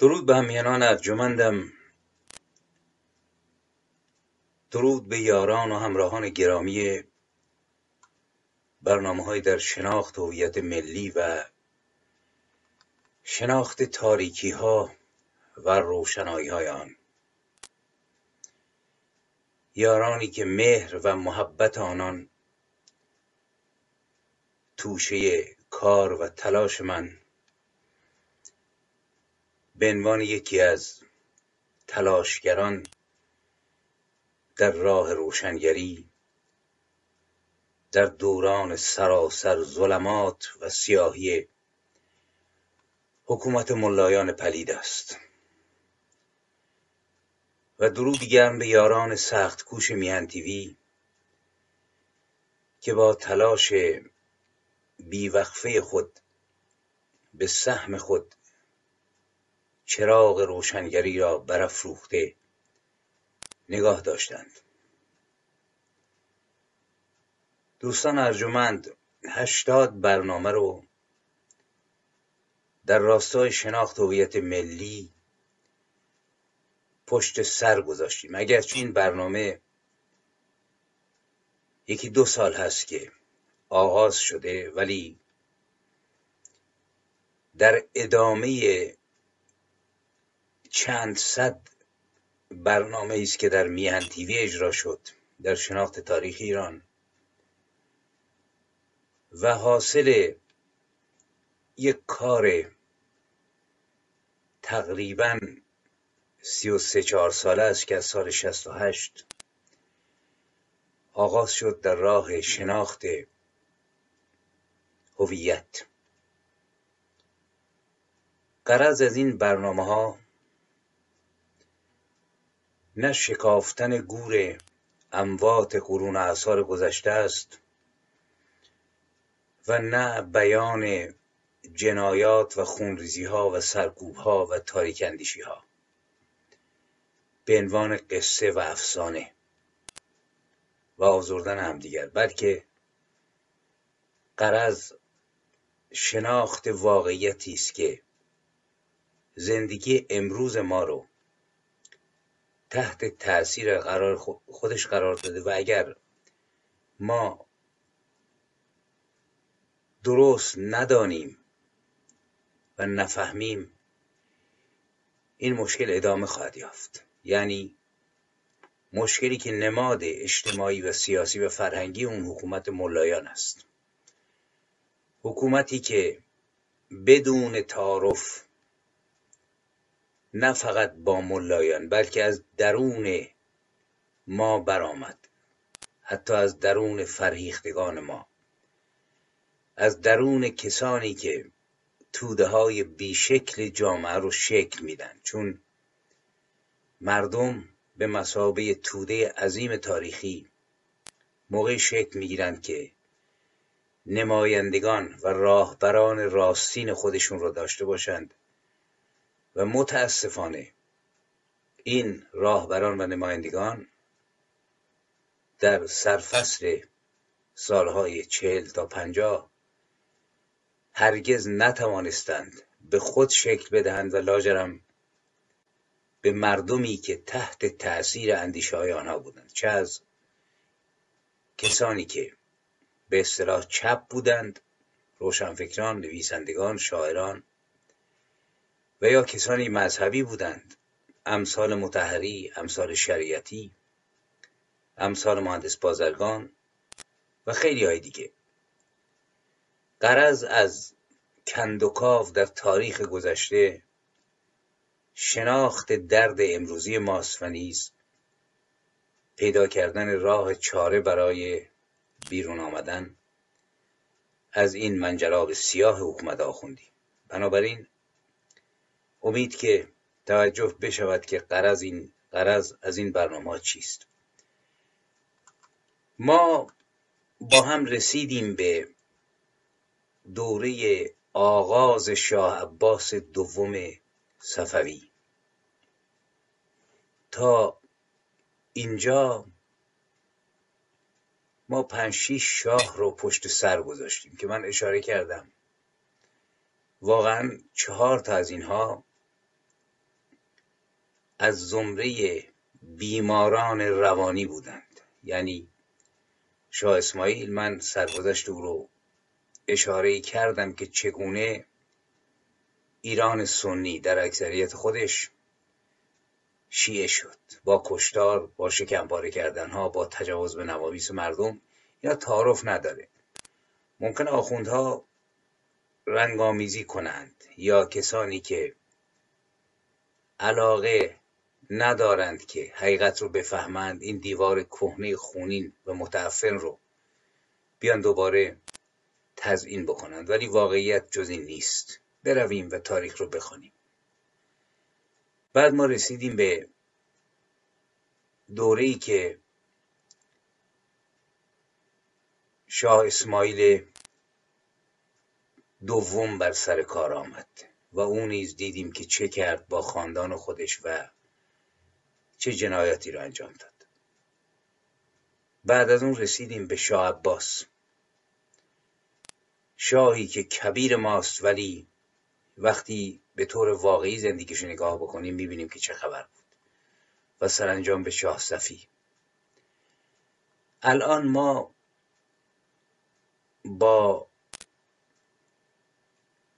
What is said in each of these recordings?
درود به همیهنان ارجمندم درود به یاران و همراهان گرامی برنامه های در شناخت هویت ملی و شناخت تاریکی ها و روشنایی های آن. یارانی که مهر و محبت آنان توشه کار و تلاش من به عنوان یکی از تلاشگران در راه روشنگری در دوران سراسر ظلمات و سیاهی حکومت ملایان پلید است. و درودی گرم به یاران سخت کوش میهن تیوی که با تلاش بیوقفه خود به سهم خود چراغ روشنگری را برافروخته نگاه داشتند. دوستان ارجمند هشتاد برنامه رو در راستای شناخت هویت ملی پشت سر گذاشتیم. اگرچه این برنامه یکی دو سال هست که آغاز شده ولی در ادامه چند صد برنامه است که در میهن تیوی اجرا شد در شناخت تاریخ ایران. و حاصل یک کار تقریبا سی و سه چهار ساله است که از سال شست و هشت آغاز شد در راه شناخت هویت. قرض از این برنامه ها نه شکافتن گور اموات قرون اعصار گذشته است و نه بیان جنایات و خونریزی ها و سرکوب ها و تاریک اندیشی ها به عنوان قصه و افسانه. و آزردن همدیگر. بلکه قرض شناخت واقعیتی است که زندگی امروز ما رو تحت تاثیر قرار خودش قرار داده و اگر ما درست ندانیم و نفهمیم این مشکل ادامه خواهد یافت. یعنی مشکلی که نماد اجتماعی و سیاسی و فرهنگی اون حکومت ملایان است. حکومتی که بدون تعارف نه فقط با ملایان بلکه از درون ما برآمد. حتی از درون فرهیختگان ما. از درون کسانی که توده های بیشکل جامعه رو شکل میدن. چون مردم به مسابه توده عظیم تاریخی موقع شکل می‌گیرند که نمایندگان و راهبران راستین خودشون را داشته باشند. و متاسفانه این راهبران و نمایندگان در سرفصل سالهای چهل تا پنجاه هرگز نتوانستند به خود شکل بدهند و لاجرم به مردمی که تحت تأثیر اندیشه های آنها بودند چه از کسانی که به اصطلاح چپ بودند روشنفکران نویسندگان شاعران و یا کسانی مذهبی بودند. امثال متحری امثال شریعتی امثال مهندس بازرگان و خیلی های دیگه. قرض از کندوکاو در تاریخ گذشته شناخت درد امروزی ماست و نیز پیدا کردن راه چاره برای بیرون آمدن. از این منجلاب سیاه حکومت آخوندی. بنابراین امید که توجه بشود که قرض این قرض از این برنامه چیست. ما با هم رسیدیم به دوره آغاز شاه عباس دوم صفوی. تا اینجا ما پنج شیش شاه رو پشت سر گذاشتیم که من اشاره کردم. واقعا چهار تا از اینها از زمره بیماران روانی بودند. یعنی شاه اسماعیل من سرگذشت او رو اشاره کردم که چگونه ایران سنی در اکثریت خودش شیعه شد. با کشتار با شکمپاره کردن ها با تجاوز به نوامیس مردم یا تعارف نداره. ممکن آخوندها رنگامیزی کنند یا کسانی که علاقه ندارند که حقیقت رو بفهمند. این دیوار کهنه خونین و متعفن رو بیان دوباره تزئین بکنند. ولی واقعیت جز این نیست. برویم و تاریخ رو بخوانیم. بعد ما رسیدیم به دوره ای که شاه اسماعیل دوم بر سر کار آمد و او نیز دیدیم که چه کرد با خاندان خودش و چه جنایاتی را انجام داد. بعد از اون رسیدیم به شاه عباس. شاهی که کبیر ماست ولی وقتی به طور واقعی زندگیش نگاه بکنیم می‌بینیم که چه خبر بود و سرانجام به شاه صفی. الان ما با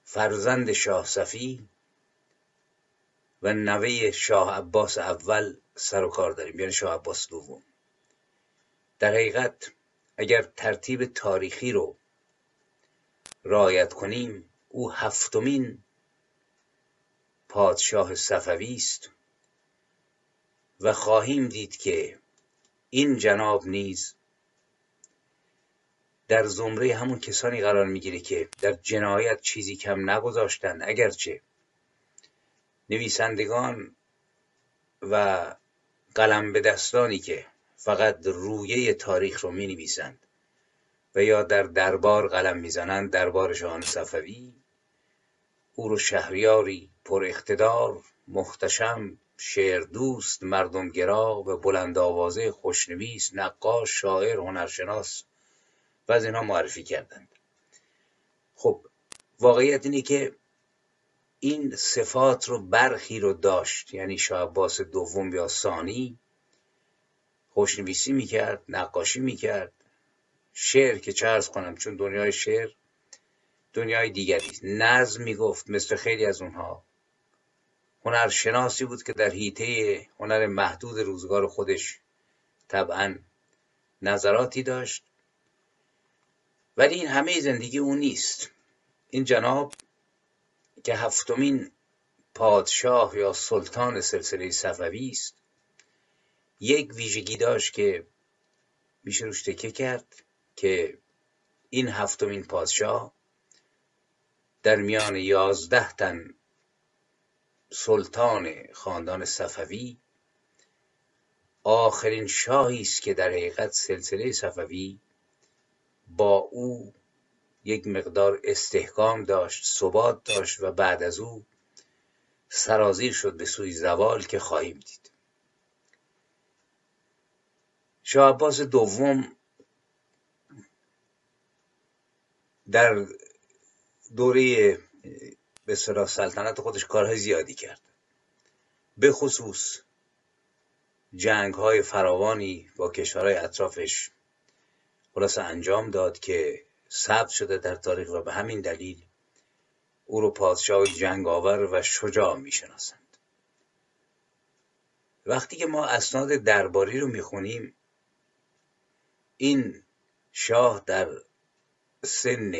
فرزند شاه صفی و نوه شاه عباس اول سر و کار داریم. یعنی شاه عباس دوم. در حقیقت اگر ترتیب تاریخی رو رعایت کنیم او هفتمین پادشاه صفوی است و خواهیم دید که این جناب نیز در زمره همون کسانی قرار می‌گیره که در جنایت چیزی کم نگذاشتن. اگرچه نویسندگان و قلم به دستانی که فقط رویه تاریخ رو می نویسند و یا در دربار قلم می‌زنند دربار شاهان صفوی او رو شهریاری پر اقتدار محتشم شعر دوست مردمگرا و بلند آوازه خوشنویس نقاش شاعر هنرشناس و از اینها معرفی کردند. خب واقعیت اینه که این صفات رو برخی رو داشت یعنی شاه عباس دوم یا ثانی. خوشنویسی می‌کرد نقاشی می‌کرد. شعر که چه ارز کنم چون دنیای شعر دنیای دیگری است. نظم می‌گفت مثل خیلی از اونها. هنرشناسی بود که در حیطه هنر محدود روزگار خودش طبعا نظراتی داشت. ولی این همه زندگی او نیست. این جناب که هفتمین پادشاه یا سلطان سلسله صفوی است یک ویژگی داشت که میشه روش تکه کرد که این هفتمین پادشاه در میان یازده تن سلطان خاندان صفوی آخرین شاهی است که در حقیقت سلسله صفوی با او یک مقدار استحکام داشت ثبات داشت و بعد از او سرازیر شد به سوی زوال که خواهیم دید. شاه عباس دوم در دوره به سلطنت خودش کارهای زیادی کرد. به خصوص جنگ های فراوانی با کشورهای اطرافش خلاصه انجام داد که ثبت شده در تاریخ و به همین دلیل او رو پادشاه جنگاور و شجاع می‌شناسند. وقتی که ما اسناد درباری رو می‌خونیم این شاه در سن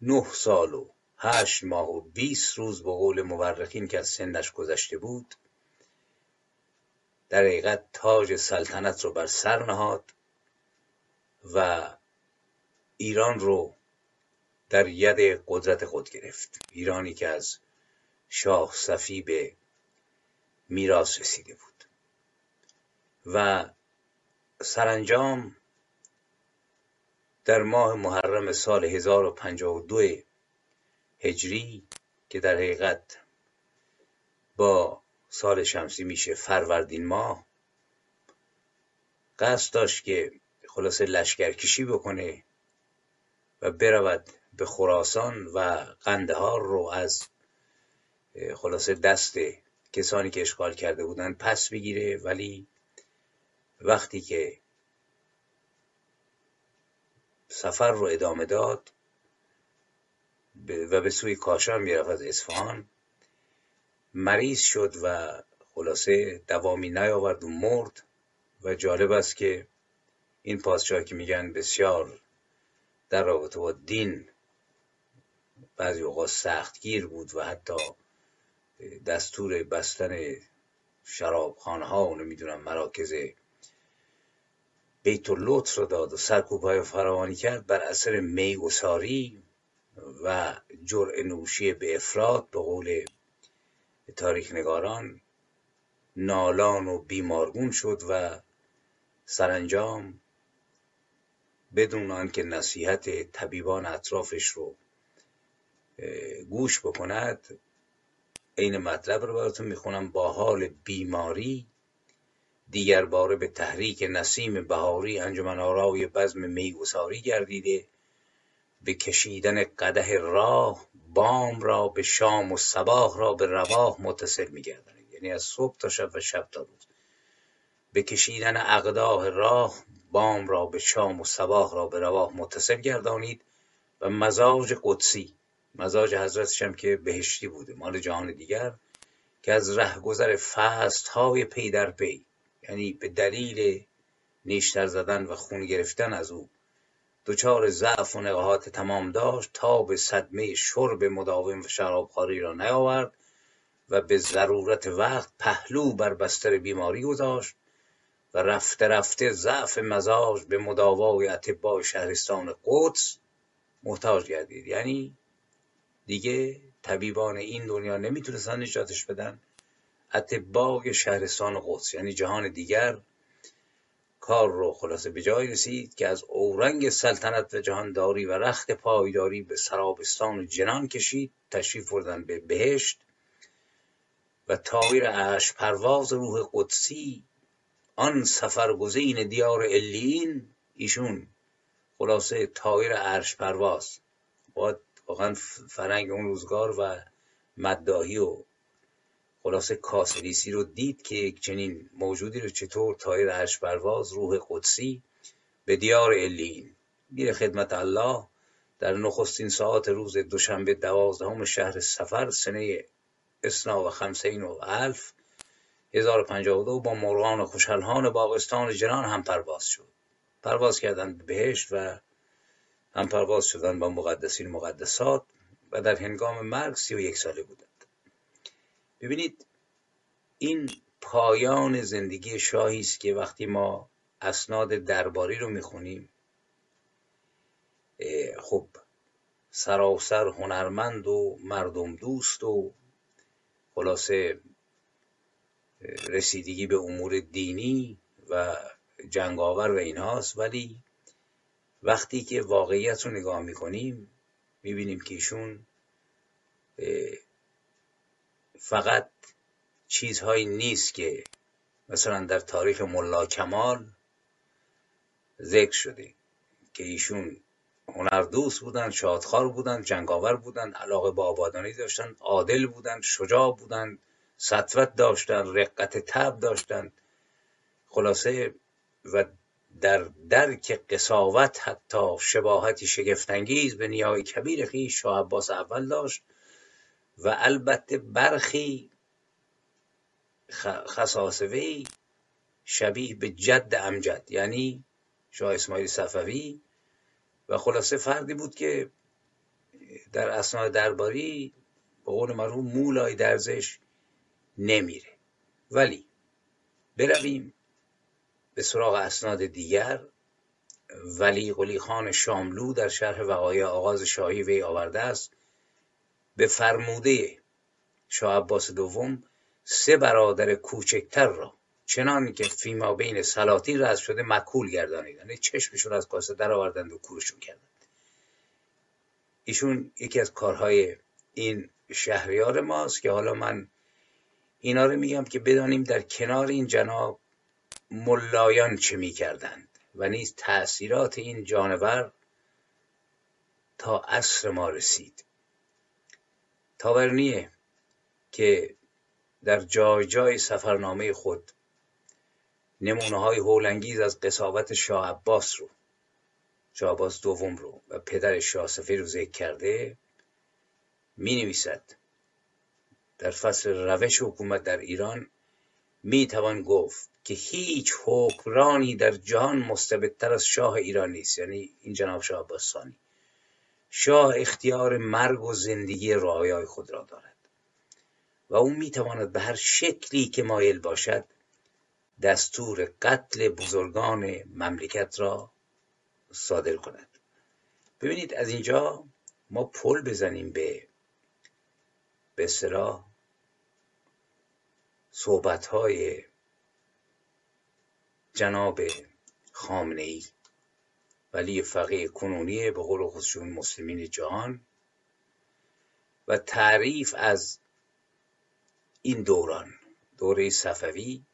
نه سال و هشت ماه و بیست روز به قول مورخین که از سنش گذشته بود در حقیقت تاج سلطنت رو بر سر نهاد و ایران رو در ید قدرت خود گرفت. ایرانی که از شاه صفی به میراث رسیده بود. و سرانجام در ماه محرم سال 1052 هجری که در حقیقت با سال شمسی میشه فروردین ماه قصد داشت که خلاصه لشکرکشی بکنه و برود به خراسان و قندهار رو از خلاصه دست کسانی که اشغال کرده بودند پس بگیره. ولی وقتی که سفر رو ادامه داد و به سوی کاشان می‌رفت از اصفهان مریض شد و خلاصه دوامی نیاورد و مرد. و جالب است که این پادشاه که میگن بسیار در رابطه با دین بعضی اوقات سختگیر بود و حتی دستور بستن شرابخانه ها و نمی‌دونم مراکز بیت اللطف رو داد و سرکوب های فراوانی کرد بر اثر میگساری و جرع نوشی به افراد به قول تاریخ نگاران نالان و بیمارگون شد و سرانجام بدون آنکه نصیحت طبیبان اطرافش رو گوش بکند عین مطلب رو براتون می‌خونم. با حال بیماری دیگر باره به تحریک نسیم بهاری انجمن آرای بزم میگساری گردیده. به کشیدن قده راه بام را به شام و صباح را به رواح متصل میگردانید یعنی از صبح تا شب و شب تا روز. به کشیدن اقداه راه بام را به شام و صباح را به رواح متصل گردانید و مزاج قدسی مزاج حضرتش هم که بهشتی بوده مال جهان دیگر که از رهگذر فست های پی در پی یعنی به دلیل نیشتر زدن و خون گرفتن از او دچار ضعف و نقاهات تمام داشت تا به صدمه شرب مداوم و شرابخواری را نیاورد و به ضرورت وقت پهلو بر بستر بیماری گذاشت و رفته رفته ضعف مزاج به مداوای اطباء شهرستان قدس محتاج گردید. یعنی دیگه طبیبان این دنیا نمی‌تونستن نجاتش بدن. اتباع شهرستان قدس یعنی جهان دیگر. کار رو خلاصه به جای رسید که از اورنگ سلطنت و جهانداری و رخت پایداری به سرابستان و جنان کشید تشریف بردن به بهشت. و تایر اش پرواز روح قدسی آن سفرگزین دیار الین ایشون خلاصه تایر عرش پرواز. باید واقعا فرنگ اون روزگار و مداهی و خلاصه کاسریسی رو دید که یک چنین موجودی رو چطور تایر عرش پرواز روح قدسی به دیار الین میره خدمت الله در نخستین ساعت روز دوشنبه دوازدهم شهر سفر سنه اسنا و خمسین و الف 1052 با مرغان خوشحالان باغستان جنان هم پرواز شد. پرواز کردند به بهشت و هم پرواز شدن با مقدسین مقدسات و در هنگام مرگ سی و یک ساله بودند. ببینید این پایان زندگی شاهی است که وقتی ما اسناد درباری رو می‌خونیم خب سراسر هنرمند و مردم دوست و خلاصه رسیدگی به امور دینی و جنگاور و اینهاست ولی وقتی که واقعیت رو نگاه می‌کنیم می‌بینیم که ایشون فقط چیزهایی نیست که مثلا در تاریخ ملا کمال ذکر شده که ایشون هنردوست بودن شادخار بودن جنگاور بودن علاقه با آبادانی داشتن عادل بودن شجاع بودن. سطوت داشتن رقت تب داشتن. خلاصه و در درک قصاوت حتی شباهتی شگفتانگیز به نیای کبیر خویش شاه عباس اول داشت و البته برخی خصاصوی شبیه به جد امجد یعنی شاه اسماعیل صفوی. و خلاصه فردی بود که در اسناد درباری به قول مرحوم مولای درزش نمیره. ولی برویم به سراغ اسناد دیگر. ولی قلی خان شاملو در شرح وقایع آغاز شاهی وی آورده است. به فرموده شاه عباس دوم سه برادر کوچکتر را چنان که فیما بین سلاطین رد شده مکول گردانیدن یعنی چشمشون از کاسه در آوردند و کورشون کردند. ایشون یکی از کارهای این شهریار ماست که حالا من اینا رو میگم که بدانیم در کنار این جناب ملایان چه می‌کردند و نیز تأثیرات این جانور تا عصر ما رسید. تاورنیه که در جای جای سفرنامه خود نمونه های هولنگیز از قصاوت شاه عباس رو شاه عباس دوم رو و پدر شاه سفیر رو ذکر کرده می نویسد در فصل روش حکومت در ایران می توان گفت که هیچ حکمرانی در جهان مستبدتر از شاه ایران نیست. یعنی این جناب شاه عباسانی. شاه اختیار مرگ و زندگی رعایای خود را دارد. و او می‌تواند به هر شکلی که مایل باشد دستور قتل بزرگان مملکت را صادر کند. ببینید از اینجا ما پل بزنیم به به اصطلاح صحبت های جناب خامنه ای ولی فقیه کنونی به قول خودشون مسلمین جهان. و تعریف از این دوران دوره صفوی.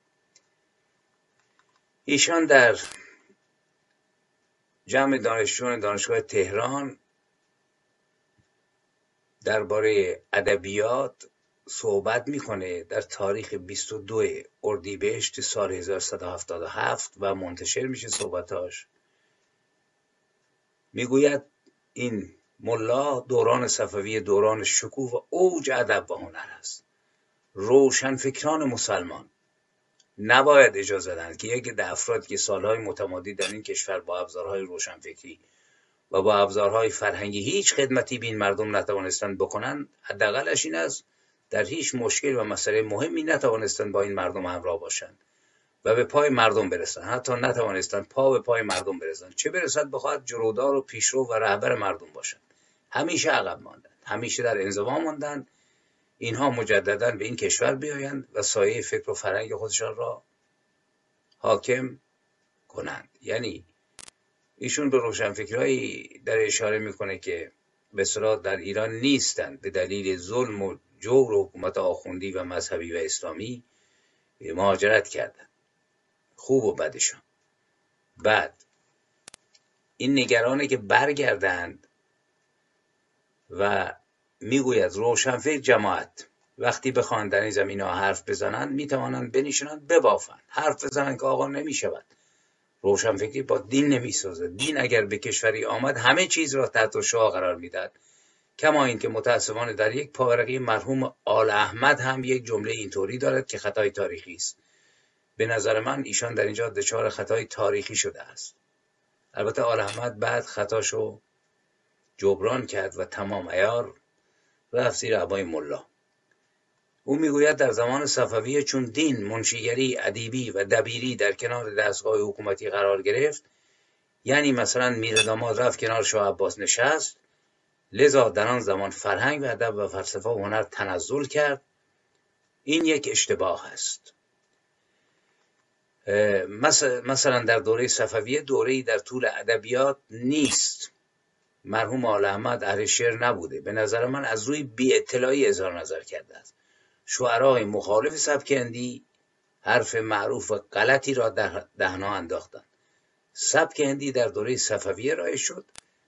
ایشان در جمع دانشجویان دانشگاه تهران درباره ادبیات صحبت می‌کنه در تاریخ 22 اردیبهشت سال 1177 و منتشر میشه صحبتاش. می‌گوید این ملا دوران صفوی دوران شکوه و اوج ادب و هنر است. روشنفکران مسلمان نباید اجازه دهند که یک ده افراد که سالهای متمادی در این کشور با ابزارهای روشنفکری و با ابزارهای فرهنگی هیچ خدمتی به این مردم نتوانستند بکنند حداقلش این است در هیچ مشکل و مسئله مهمی نتوانستند با این مردم همراه باشند و به پای مردم برسند. حتی نتوانستند پا به پای مردم برسند. چه برسد بخواهد جرودار و پیشرو و رهبر مردم باشند. همیشه عقب ماندند. همیشه در انزوا ماندند. اینها مجددا به این کشور بیایند و سایه فکر و فرهنگ خودشان را حاکم کنند. یعنی ایشون به روشنفکرهایی در اشاره می‌کنه که به در ایران نیستند. به دلیل ظلم و جور حکومت آخوندی و مذهبی و اسلامی مهاجرت کردند خوب و بدشان. بعد این نگرانه که برگردند و می‌گوید روشنفکر جماعت وقتی بخواهند در این زمین ها حرف بزنند می‌توانند بنشینند ببافند. حرف بزنند که آقا نمی‌شود. روشنفکری با دین نمی‌سازد. دین اگر به کشوری آمد همه چیز را تحت شاه قرار می‌دهد. کما اینکه متاسفانه در یک پاورقی مرحوم آل احمد هم یک جمله اینطوری دارد که خطای تاریخی است. به نظر من ایشان در اینجا دچار خطای تاریخی شده است. البته آل احمد بعد خطاشو جبران کرد و تمام ایار رفت زیر عبای ملا. او می‌گوید در زمان صفویه چون دین منشیگری ادیبی و دبیری در کنار دستگاه حکومتی قرار گرفت یعنی مثلا میر داماد رفت کنار شاه عباس نشست لذا در آن زمان فرهنگ و ادب و فلسفه و هنر تنزل کرد. این یک اشتباه است. مثلا در دوره صفویه دوره در طول ادبیات نیست. مرحوم آل احمد اهل شعر نبوده. به نظر من از روی بی اطلاعی اظهار نظر کرده است. شعرهای مخالف سبک حرف معروف و غلطی را در دهنا انداختند. سبک هندی در دوره صفویه رایج شد.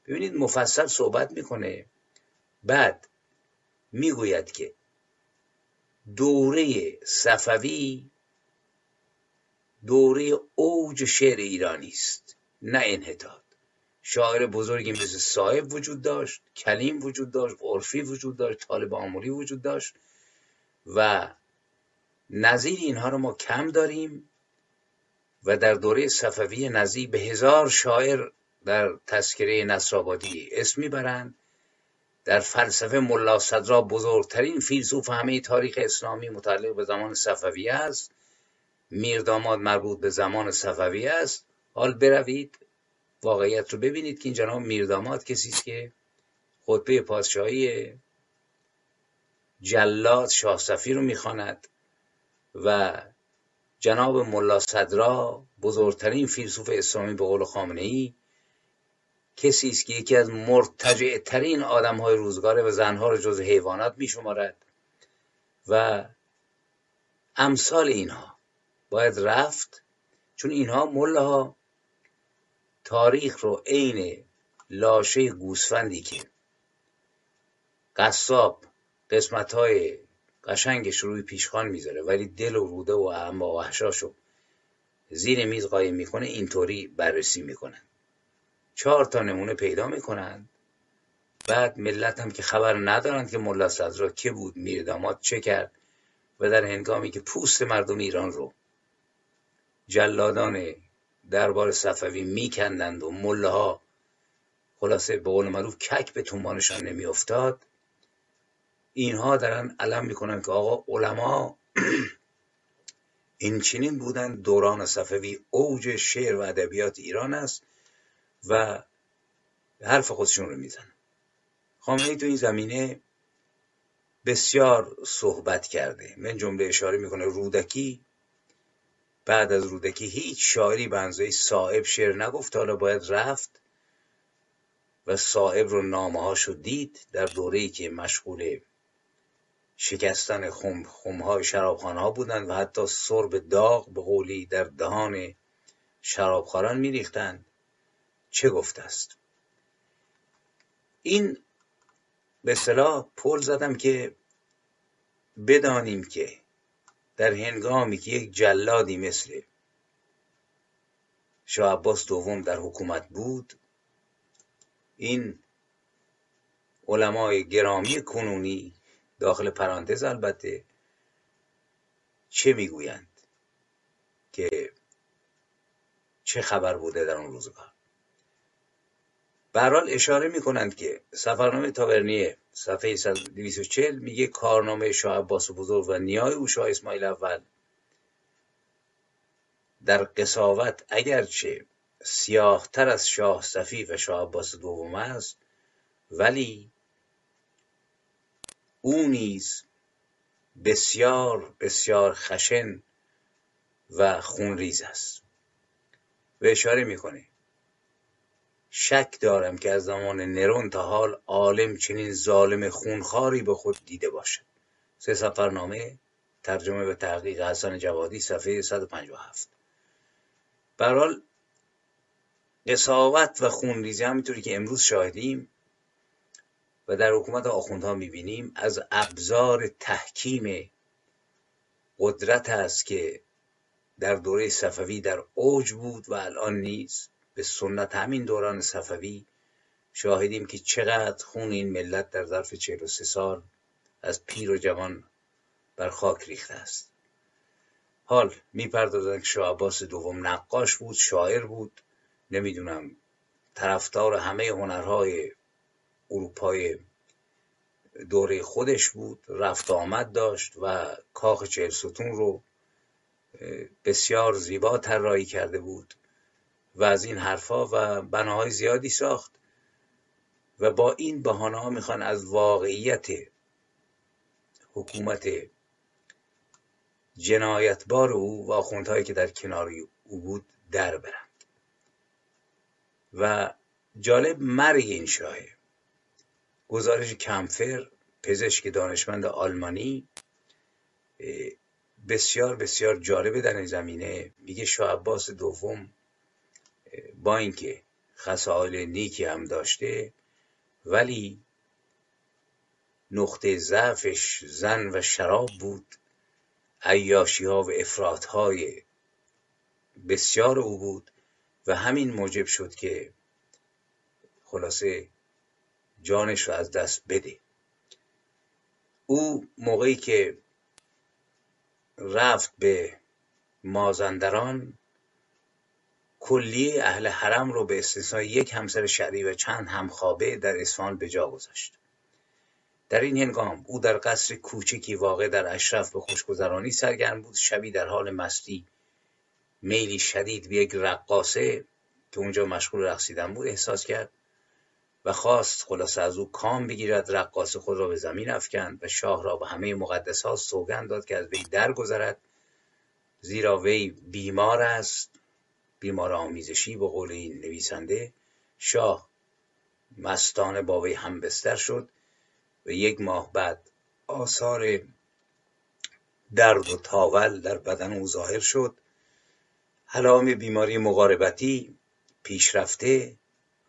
ببینید مفصل صحبت می‌کنه. بعد می‌گوید که دوره صفوی دوره اوج شعر ایرانی است نه انحطاط. شاعر بزرگی مثل صاحب وجود داشت کلیم وجود داشت عرفی وجود داشت طالب آموری وجود داشت و نظیر اینها رو ما کم داریم و در دوره صفوی نظیر به هزار شاعر در تذکره نصرآبادی اسم می‌برند. در فلسفه ملا صدرا بزرگترین فیلسوف همه تاریخ اسلامی متعلق به زمان صفوی است. میرداماد مربوط به زمان صفوی است. حال بروید واقعیت رو ببینید که این جناب میرداماد کسی است که خطبه پادشاهی جلاد شاه صفی رو می‌خواند و جناب ملا صدرا بزرگترین فیلسوف اسلامی به قول خامنه ای کسی است که یکی از مرتجع ترین آدم های روزگاره و زنها رو جز حیوانات میشمارد و امثال اینها باید رفت چون اینها مله تاریخ رو عین لاشه گوسفندی که قصاب قسمت های قشنگش روی پیشخان می‌ذاره ولی دل و روده و اما وحشاشو زیر میز قایم می‌کنه اینطوری بررسی می‌کنن. چهار تا نمونه پیدا می‌کنن بعد ملت هم که خبر ندارند که ملا صدرا که بود میر داماد چه کرد و در هنگامی که پوست مردم ایران رو جلادان دربار صفوی میکندند و مله ها خلاصه به قول معروف کک به تومانشان نمیافتاد اینها دارن علم می‌کنن که آقا علما این چنین بودن. دوران صفوی اوج شعر و ادبیات ایران است. و حرف خودشون رو می‌زنن. خامنه‌ای تو این زمینه بسیار صحبت کرده. من جمله اشاره می‌کنه رودکی. بعد از رودکی هیچ شاعری به اندازه صاحب شعر نگفت. حالا باید رفت و صاحب رو نامه هاشو دید در دوره‌ای که مشغول شکستن خم خمهای شرابخانه ها بودند و حتی سرب داغ به قولی در دهان شرابخواران میریختند چه گفته است؟ این به اصطلاح پل زدم که بدانیم که در هنگامی که یک جلادی مثل شاه عباس دوم در حکومت بود این علمای گرامی کنونی داخل پرانتز البته چه می‌گویند که چه خبر بوده در اون روزگار؟ برحال اشاره می‌کنند که سفرنامه تاورنیه صفحه 240 میگه کارنامه شاه عباس بزرگ و نیای او شاه اسماعیل اول. در قصاوت اگرچه سیاهتر از شاه صفی و شاه عباس دوم است ولی او نیز بسیار بسیار خشن و خونریز است. و اشاره می‌کنه شک دارم که از زمان نرون تا حال عالم چنین ظالم خونخاری به خود دیده باشد. سه سفرنامه ترجمه به تحقیق حسن جوادی صفحه 157 برحال قصاوت و خونریزی همینطوری که امروز شاهدیم و در حکومت آخوندها می‌بینیم از ابزار تحکیم قدرت است که در دوره صفوی در اوج بود و الان نیز به سنت همین دوران صفوی شاهدیم که چقدر خون این ملت در ظرف 43 سال از پیر و جوان بر خاک ریخته است. حال می‌پردازند که شاه عباس دوم نقاش بود شاعر بود. نمی‌دونم طرفدار همه هنرهای اروپای دوره خودش بود. رفت آمد داشت و کاخ چهل ستون رو بسیار زیبا طراحی کرده بود. و از این حرفها و بناهای زیادی ساخت. و با این بهانه ها می‌خوان از واقعیت حکومت جنایتبار او و آخوندهایی که در کنار او بود در برند. و جالب مرگ این شاهه. گزارش کمفر پزشک دانشمند آلمانی بسیار بسیار جالبه در این زمینه. میگه شاه عباس دوم با اینکه خصائل نیکی هم داشته ولی نقطه ضعفش زن و شراب بود. عیاشی ها و افراد های بسیار او بود و همین موجب شد که خلاصه جانش رو از دست بده. او موقعی که رفت به مازندران کلیه اهل حرم رو به استثنای یک همسر شرعی و چند همخوابه در اصفهان به جا گذاشت. در این هنگام او در قصر کوچکی واقع در اشرف به خوشگذرانی سرگرم بود شبی در حال مستی. میلی شدید به یک رقاصه که اونجا مشغول رقصیدن بود احساس کرد و خواست خلاصه از او کام بگیرد رقاص خود را به زمین افکند و شاه را به همه مقدسات سوگند داد که از وی درگذرد. زیرا وی بیمار است بیمار آمیزشی به قول این نویسنده شاه مستانه با وی هم بستر شد و یک ماه بعد آثار درد و تاول در بدن او ظاهر شد. علائم بیماری مقاربتی پیشرفته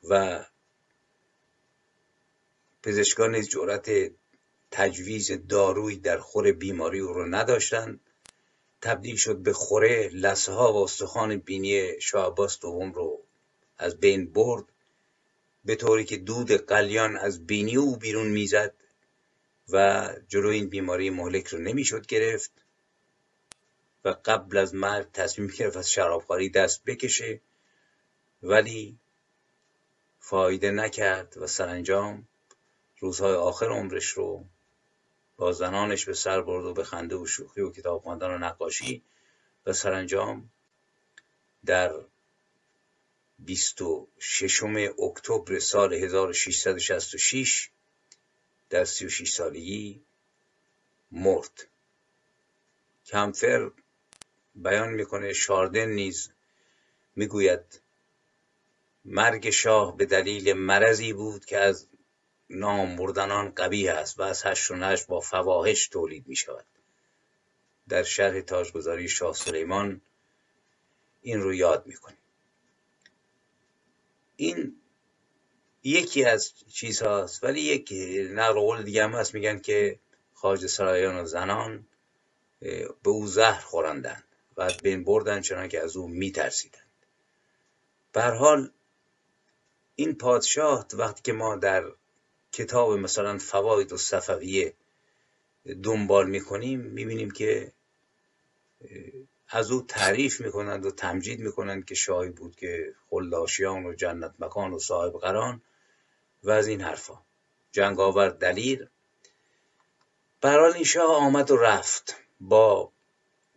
و پزشکان جرأت تجویز داروی در خور بیماری او رو نداشتند. تبدیل شد به خوره لسه ها و استخوان بینی شاه عباس دوم رو از بین برد به طوری که دود قلیان از بینی او بیرون می‌زد و جلو این بیماری مهلک رو نمی‌شد گرفت و قبل از مرگ تصمیم گرفت از شرابخواری دست بکشه ولی فایده نکرد و سرانجام روزهای آخر عمرش رو با زنانش به سر برد و به خنده و شوخی و کتاب خواندن و نقاشی و سرانجام در 26 اکتبر سال 1666 در 36 سالگی مرد. کمفر بیان می‌کنه شاردن نیز می‌گوید مرگ شاه به دلیل مرضی بود که از نام بردنان قبیه است و از هشت و نشت با فواهش تولید می شود در شرح تاجگذاری شاه سلیمان این رو یاد می‌کنیم. این یکی از چیزهاست ولی یک نقل قول دیگه هم هست میگن که خارج سرایان و زنان به او زهر خورندند و از بین بردن چنان که از او میترسیدند. به حال این پادشاه وقتی که ما در کتاب مثلا فواید و صفویه دنبال می‌کنیم می‌بینیم که از او تعریف می‌کنند و تمجید می‌کنند که شاهی بود که خلاشیان و جنت مکان و صاحب قران و از این حرفا. جنگاور دلیر. برحال این شاه آمد و رفت با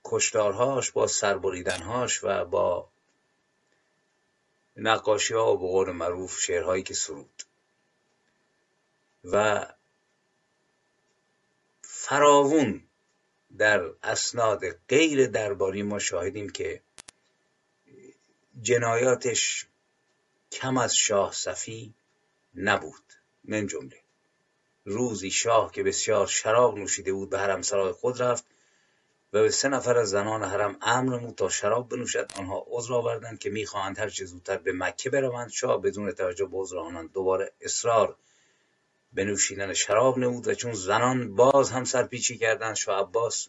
کشتارهاش با سربریدنهاش و با نقاشی ها و به قول معروف شعرهایی که سرود. و فراوون در اسناد غیر درباری ما شاهدیم که جنایاتش کم از شاه صفی نبود من جمله. روزی شاه که بسیار شراب نوشیده بود به حرم سرای خود رفت و به سه نفر از زنان حرم امر نمود تا شراب بنوشد. آنها عذر آوردند که می‌خواهند هر چه زودتر به مکه بروند. شاه بدون توجه به عذر آنان دوباره اصرار به نوشیدن شراب نمود و چون زنان باز هم سرپیچی کردند شاه عباس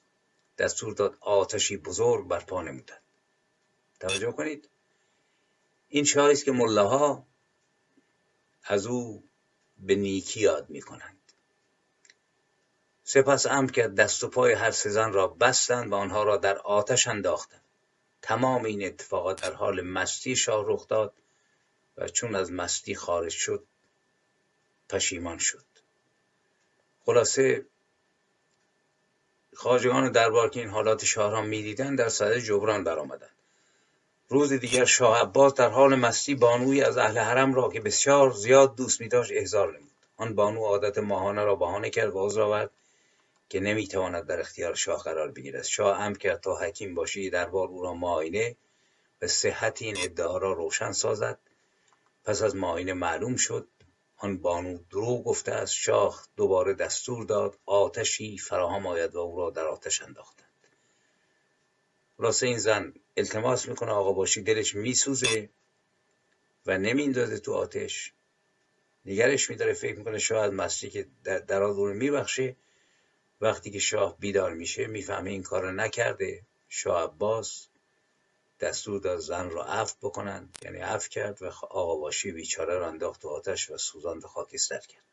دستور داد آتشی بزرگ برپا نمودند. توجه کنید. این شاهی است که ملاها از او به نیکی یاد می‌کنند. سپس امر کرد دست و پای هر سه زن را بستند و آنها را در آتش انداختند. تمام این اتفاقات در حال مستی شاه رخ داد و چون از مستی خارج شد پشیمان شد. خلاصه خاجگان دربار که این حالات شاه را می‌دیدند در صدد جبران برآمدند. روز دیگر شاه عباس در حال مستی بانوی از اهل حرم را که بسیار زیاد دوست می داشت احضار نمود. آن بانو عادت ماهانه را بهانه کرد و عذر آورد که نمی‌تواند در اختیار شاه قرار بگیرد. شاه امر کرد تا حکیم باشی دربار او را معاینه و صحت این ادعا را روشن سازد. پس از معاینه معلوم شد آن بانو دروغ گفته است شاه دوباره دستور داد آتشی فراهم آید و او را در آتش انداختند. خلاصه این زن التماس می‌کنه آقا باشی دلش میسوزه و نمیندازه تو آتش. نگرش میداره فکر می‌کنه از مستی که در رو میبخشه. وقتی که شاه بیدار میشه می‌فهمه این کار نکرده. شاه عباس دستور داد زن را عفو بکنند یعنی عفو کرد و آقا باشی بیچاره را انداخت تو آتش و سوزاند خاکستر کرد.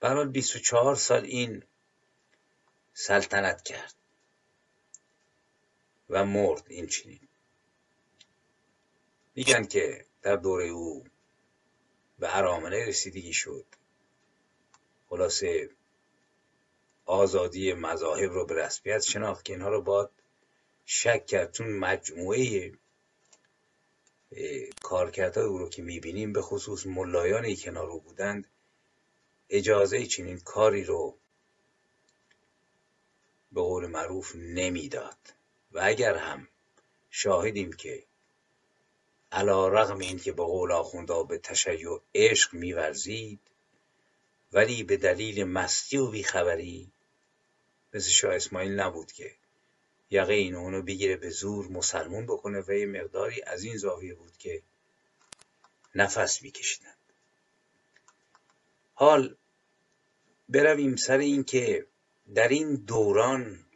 برحال 24 سال این سلطنت کرد و مرد این چنین. میگن که در دوره او به ارامنه رسیدگی شد. خلاصه آزادی مذاهب رو به رسمیت شناخت که اینها رو باید شک کرد چون مجموعه کارکردهای او رو که می‌بینیم به خصوص ملایانی کنار رو بودند اجازه چنین کاری رو به قول معروف نمی‌داد. و اگر هم شاهدیم که علا رغم این که به قول آخوندا به تشیع عشق میورزید ولی به دلیل مستی و بیخبری مثل شاه اسماعیل نبود که یقه این اونو بگیره به زور مسلمون بکنه و یه مقداری از این زاویه بود که نفس میکشیدند حال برویم سر این که در این دوران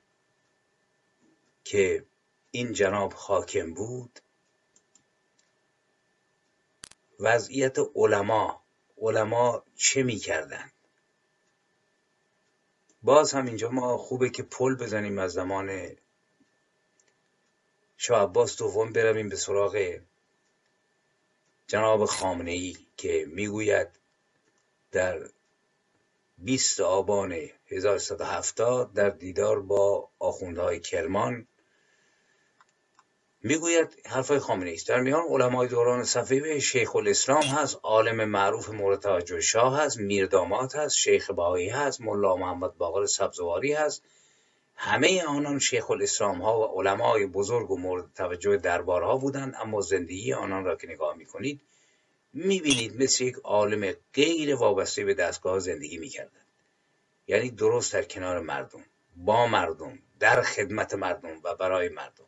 که این جناب حاکم بود وضعیت علما علما چه می‌کردند؟ باز هم اینجا ما خوبه که پل بزنیم از زمان شاه عباس دوم برویم به سراغ جناب خامنه ای که می‌گوید در 20 آبان 1170 در دیدار با آخوندهای کرمان می‌گوید حرفای خامنه است. در میان علمای دوران صفوی شیخ الاسلام هست عالم معروف مورد توجه شاه هست میردامات هست شیخ بهایی هست ملا محمد باقر سبزواری هست. همه آنان شیخ الاسلام ها و علمای بزرگ و مورد توجه دربارها بودند اما زندگی آنان را که نگاه می‌کنید می‌بینید مثل یک عالم غیر وابسته به دستگاه زندگی می‌کردند. یعنی درست در کنار مردم با مردم در خدمت مردم و برای مردم.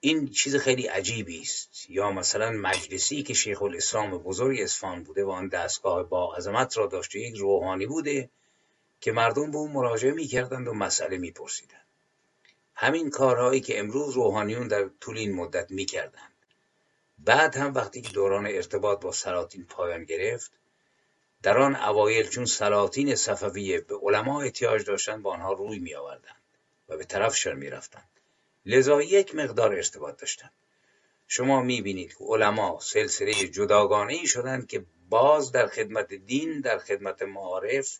این چیز خیلی عجیبی است. یا مثلا مجلسی که شیخ الاسلام بزرگ اصفهان بوده و آن دستگاه با عظمت را داشته یک روحانی بوده. که مردم به اون مراجعه می‌کردند و مسئله میپرسیدند همین کارهایی که امروز روحانیون در طول این مدت می‌کردند بعد هم وقتی که دوران ارتباط با سلاطین پایان گرفت در آن اوایل چون سلاطین صفویه به علما احتیاج داشتند با آنها روی می آوردند و به طرفشان می رفتند. لذا یک مقدار ارتباط داشتند. شما می بینید که علما سلسله جداگانه ای شدند که باز در خدمت دین در خدمت معارف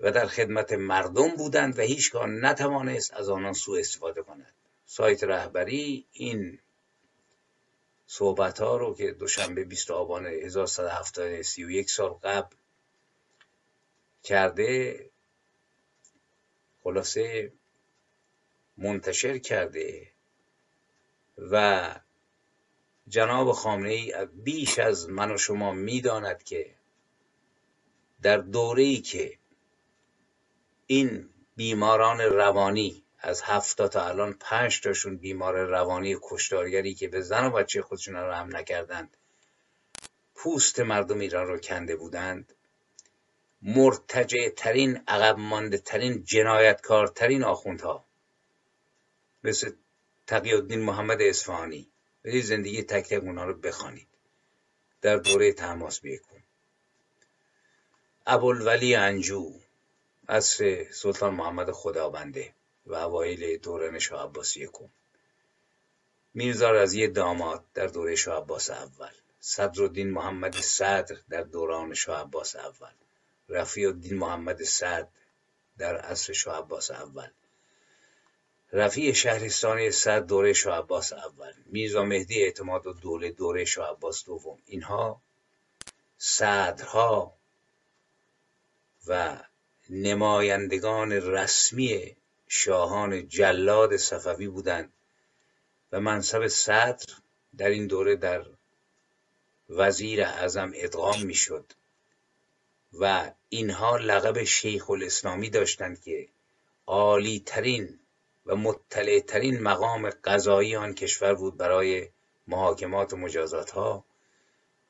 و در خدمت مردم بودند و هیچگاه نتوانست از آنان سوء استفاده کند. سایت رهبری این صحبت ها رو که دوشنبه 20 آبان 1170 31 سال قبل کرده خلاصه منتشر کرده و جناب خامنه ای بیش از من و شما می‌داند که در دوره ای که این بیماران روانی از هفتا تا الان پنج تاشون بیمار روانی کشتارگری که به زن و بچه خودشون رو هم نکردند پوست مردم ایران رو کنده بودند. مرتجع ترین عقب مانده ترین جنایتکارترین آخوندها مثل تقی الدین محمد اصفهانی. برید زندگی تک تک اونها رو بخوانید. در دوره تماس بیکن. ابوالولی انجو. عصر سلطان محمد خدابنده و اوایل دوران شاه عباس یکم. میرزا رضی داماد در دوره شاه عباس اول. صدرالدین محمد صدر در دوران شاه عباس اول. رفیع الدین محمد صدر در عصر شاه عباس اول. رفیع شهرستانی صدر دوره شاه عباس اول. میرزا مهدی اعتماد و دوله دوره شاه عباس دوم. اینها صدرها و نمایندگان رسمی شاهان جلاد صفوی بودند و منصب صدر در این دوره در وزیر اعظم ادغام می‌شد و اینها لقب شیخ الاسلامی داشتند که عالی ترین و مطلع ترین مقام قضایی آن کشور بود برای محاکمات و مجازات ها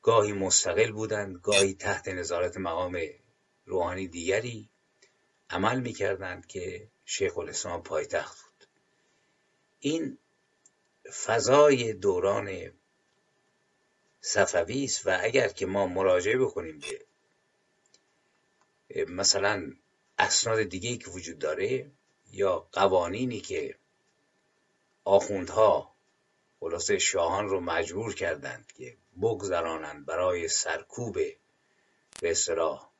گاهی مستقل بودند گاهی تحت نظارت مقام روحانی دیگری. عمل می‌کردند که شیخ الاسلام پایتخت بود. این فضای دوران صفوی است و اگر که ما مراجعه بکنیم به مثلا اسناد دیگه که وجود داره یا قوانینی که آخوندها خلاصه شاهان رو مجبور کردند که بگذرانند برای سرکوب به اصطلاح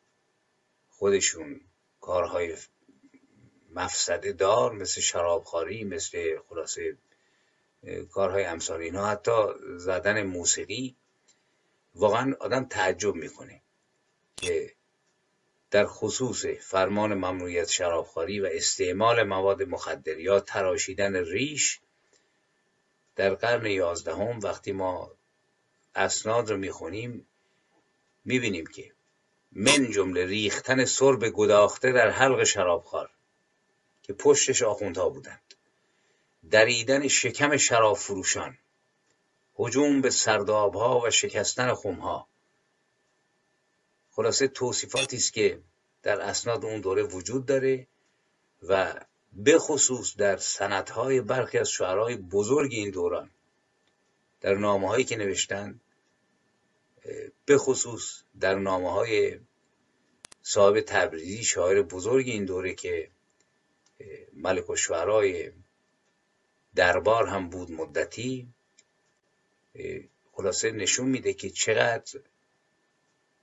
خودشون کارهای مفسده دار مثل شرابخواری مثل خلاصه کارهای امثال اینها حتی زدن موسیقی. واقعا آدم تعجب می‌کنه که در خصوص فرمان ممنوعیت شرابخواری و استعمال مواد مخدر یا تراشیدن ریش در قرن یازدهم وقتی ما اسناد رو می‌خونیم می‌بینیم که من جمله ریختن سرب گداخته در حلق شرابخوار که پشتش آخوندها بودند. دریدن شکم شراب فروشان هجوم به سردابها و شکستن خمها. خلاصه توصیفاتی است که در اسناد اون دوره وجود داره و به خصوص در سندهای برخی از شعرهای بزرگ این دوران در نامه هایی که نوشتن به خصوص در نامه های صاحب تبریزی شاعر بزرگ این دوره که ملک و شعرهای دربار هم بود مدتی خلاصه نشون میده که چقدر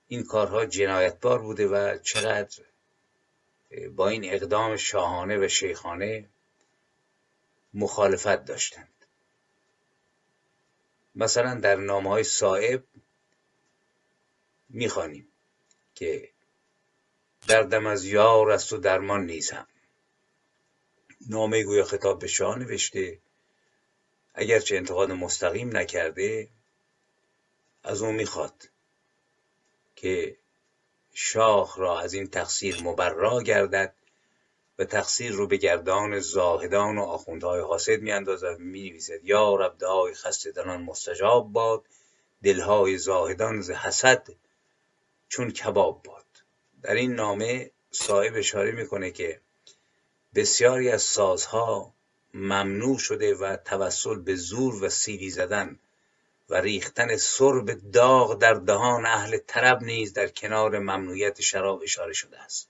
این کارها جنایتبار بوده و چقدر با این اقدام شاهانه و شیخانه مخالفت داشتند. مثلا در نامه های صاحب می‌خوانیم که دردم از یار است و درمان نیزم. نامه گویا خطاب به شاه نوشته اگرچه انتقاد مستقیم نکرده از او می‌خواد که شاه را از این تقصیر مبرا گردد و تقصیر رو به گردان زاهدان و آخوندهای حاسد میاندازد می‌نویسد یا رب دعای خستدنان مستجاب باد دلهای زاهدان ز حسد چون کباب باد. در این نامه صاحب اشاره می‌کنه که بسیاری از سازها ممنوع شده و توسل به زور و سیلی زدن و ریختن سرب داغ در دهان اهل طرب نیز در کنار ممنوعیت شراب اشاره شده است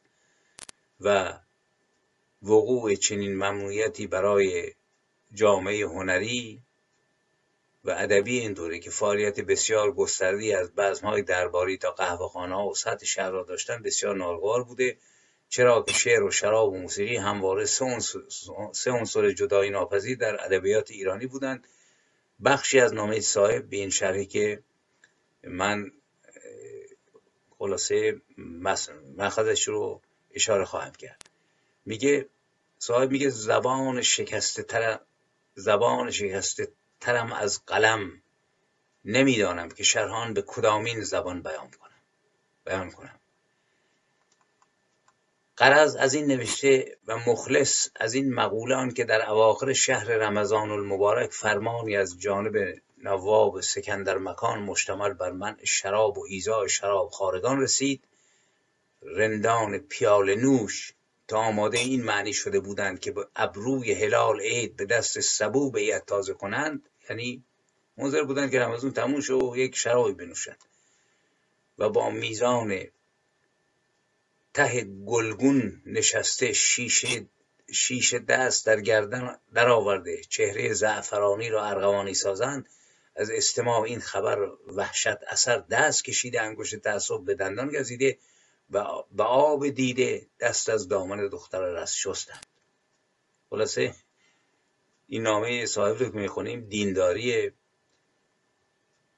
و وقوع چنین ممنوعیتی برای جامعه هنری و ادبی این دوره که فعالیت بسیار گستردی از بزمهای درباری تا قهوهخانه و سطح شهر را داشتن بسیار ناگوار بوده چرا که شعر و شراب و موسیقی همواره سه عنصر جدایی ناپذیر در ادبیات ایرانی بودند. بخشی از نامه صاحب به این شرحی که من خلاصه مخذش رو اشاره خواهم کرد. میگه صاحب میگه زبان شکسته تر زبان شکسته ترم از قلم نمی‌دانم که شرحان به کدامین زبان بیان کنم. بیان کنم. قرض از این نوشته و مخلص از این مقوله که در اواخر شهر رمضان المبارک فرمانی از جانب نواب سکندر مکان مشتمل بر منع شراب و ایزای شراب خارگان رسید رندان پیال نوش تا آماده این معنی شده بودند که به ابروی هلال عید به دست سبو بیعت تازه کنند یعنی منظر بودند که رمضان تموم شد و یک شرابی بنوشند. و با میزان ته گلگون نشسته شیشه شیشه دست در گردن در آورده چهره زعفرانی را ارغوانی سازند. از استماع این خبر وحشت اثر دست کشیده انگشت تعصب به دندان گزیده. به آب دیده دست از دامن دختر رس شستند خلاصه این نامه صاحب رو که می‌خونیم دینداری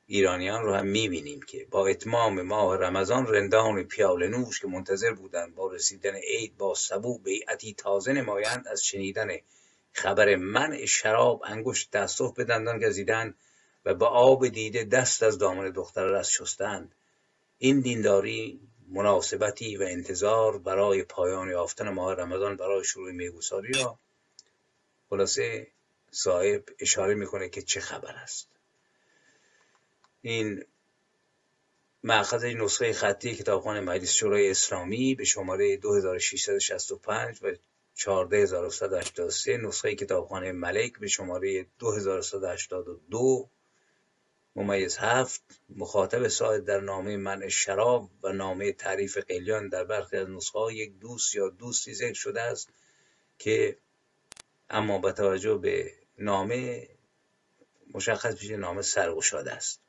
ایرانیان رو هم می‌بینیم که با اتمام ماه رمضان رندان پیال نوش که منتظر بودند با رسیدن عید با سبو بیعتی تازه نمایند از شنیدن خبر منع شراب انگشت تاسف به دندان گزیدند و به آب دیده دست از دامن دختر رس شستند. این دینداری مناسبتی و انتظار برای پایان یافتن ماه رمضان برای شروع میگوساری را خلاصه صاحب اشاره می‌کنه که چه خبر است. این معخذ نسخه خطی کتابخانه مجلس شورای اسلامی به شماره 2665 و 14183 نسخه کتابخانه ملک به شماره 2182 ممیز هفت مخاطب ساعت در نامه منع شراب و نامه تعریف قلیان در برخی از نسخه یک دوست یا دوستی ذکر شده است که اما با توجه به نامه مشخص میشه نامه سرگشاده است.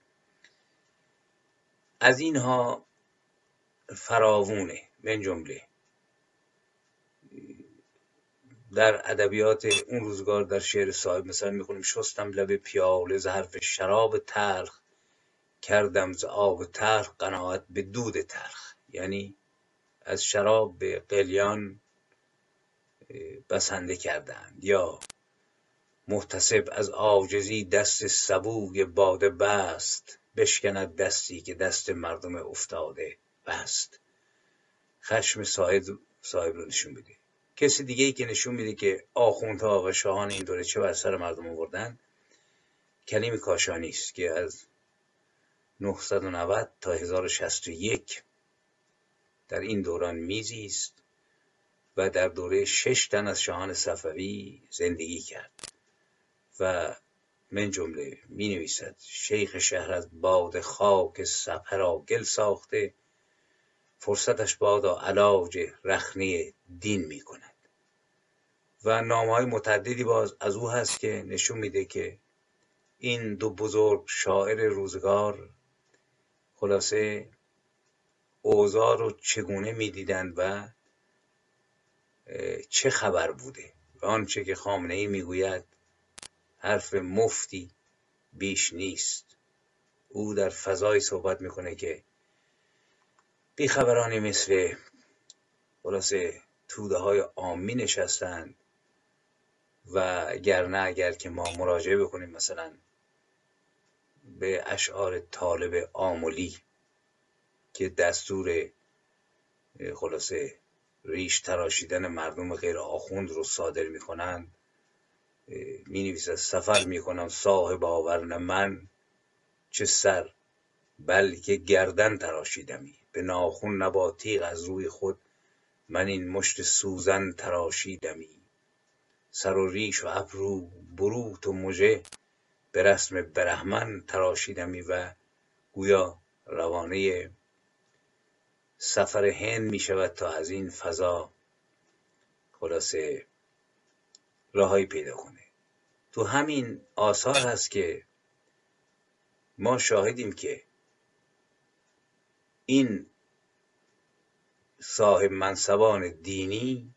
از اینها فراوونه من جمله. در ادبیات اون روزگار در شعر صاحب مثلا می‌خونیم شستم لب پیاله ز حرف شراب تلخ کردم ز آب تلخ قناعت به دود تلخ. یعنی از شراب به قلیان بسنده کردند. یا محتسب از عاجزی دست سبوی باده بست بشکند دستی که دست مردم افتاده بست. خشم صاحب صاحب رو نشون میده کسی دیگه ای که نشون میده که آخوندها و شاهان این دوره چه بر سر مردم آوردن کلیم کاشانی است که از 990 تا 1061 در این دوران میزیست و در دوره شش تن از شاهان صفوی زندگی کرد و من جمله می نویسد شیخ شهر از باد خاک سپرا گل ساخته فرصتش بادا علاج رخنه دین می کند و نامه های متعددی باز از او هست که نشون میده که این دو بزرگ شاعر روزگار خلاصه اوضاع رو چگونه می‌دیدند و چه خبر بوده و آنچه که خامنه ای می‌گوید حرف مفتی بیش نیست. او در فضای صحبت می‌کنه که بیخبرانی مثل خلاصه توده های آمی نشستند. و گرنه اگر که ما مراجعه بکنیم مثلا به اشعار طالب آمولی که دستور خلاصه ریش تراشیدن مردم غیر آخوند رو صادر می‌کنند می نویسد سفر می کنم صاحب آورن من چه سر بلکه گردن تراشیدمی. به ناخون نبا تیغ از روی خود من این مشت سوزن تراشیدمی. سر و ریش و ابرو بروت و مژه به رسم برهمن تراشیدمی و گویا روانه سفر هند می شود تا از این فضا خلاصه راهایی پیدا کنه. تو همین آثار هست که ما شاهدیم که این صاحب منصبان دینی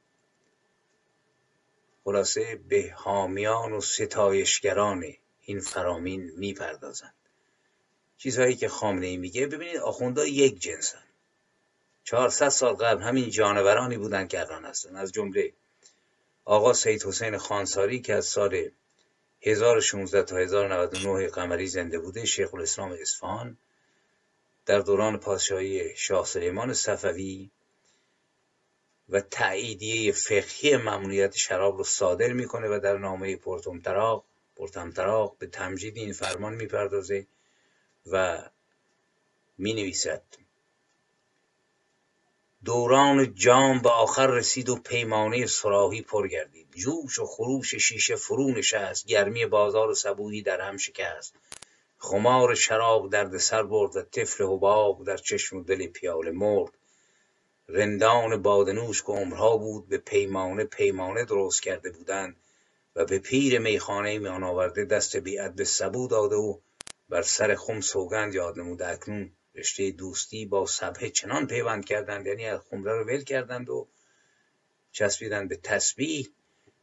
خلاصه به حامیان و ستایشگران این فرامین می‌پردازند. چیزهایی که خامنه ای میگه ببینید آخوندا یک جنسن. 400 سال قبل همین جانورانی بودند که الان هستن. از جمله آقا سید حسین خانساری که از سال 1016 تا 1099 قمری زنده بوده شیخ الاسلام اصفهان در دوران پادشاهی شاه سلیمان صفوی و تأییدیه فقهی ممنوعیت شراب رو صادر می‌کنه و در نامه پرتمطراق پرتمطراق به تمجید این فرمان می‌پردازه و می نویسد دوران جام به آخر رسید و پیمانه سراحی پر گردید. جوش و خروش شیشه فرو نشست. گرمی بازار و سبویی در هم شکست. خمار شراب درد سر برد و طفل حباب در چشم و دل پیاله مرد. رندان بادنوش که عمرها بود به پیمانه پیمانه درست کرده بودند و به پیر میخانه میان آورده دست بیعت به سبو داده و بر سر خم سوگند یاد نموده. اکنون رشته دوستی با صبح چنان پیوند کردند یعنی از خمره رو ول کردند و چسبیدند به تسبیح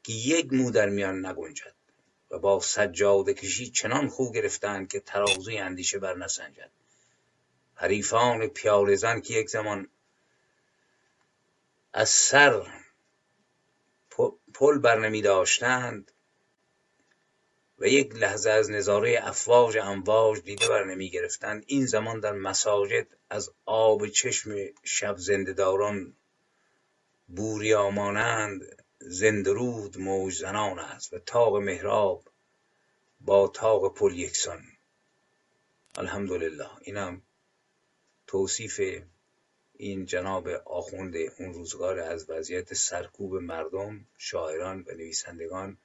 که یک مو در میان نگنجد و با سجاده کشی چنان خو گرفتند که ترازوی اندیشه بر نسنجد. حریفان پیاله زن که یک زمان از سر پل بر نمی داشتند و یک لحظه از نظاره افواج امواج دیده بر نمی گرفتند. این زمان در مساجد از آب چشم شب زندهداران بوریا مانند زندرود موج زنان است و تاق محراب با تاق پل یکسان. الحمدلله. اینم توصیف این جناب آخوند اون روزگار از وضعیت سرکوب مردم شاعران و نویسندگان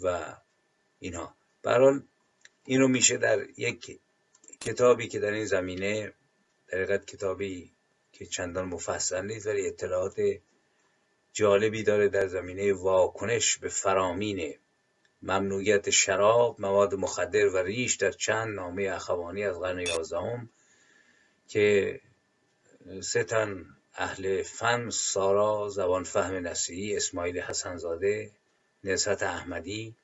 و اینها. برحال این رو میشه در یک کتابی که در این زمینه در کتابی که چندان مفصل نیست ولی اطلاعات جالبی داره در زمینه واکنش به فرامین ممنوعیت شراب مواد مخدر و ریش در چند نامه اخوانی از قرن یازدهم که ستن اهل فن سارا زبان فهم نصیحی اسماعیل حسنزاده نسبت احمدی.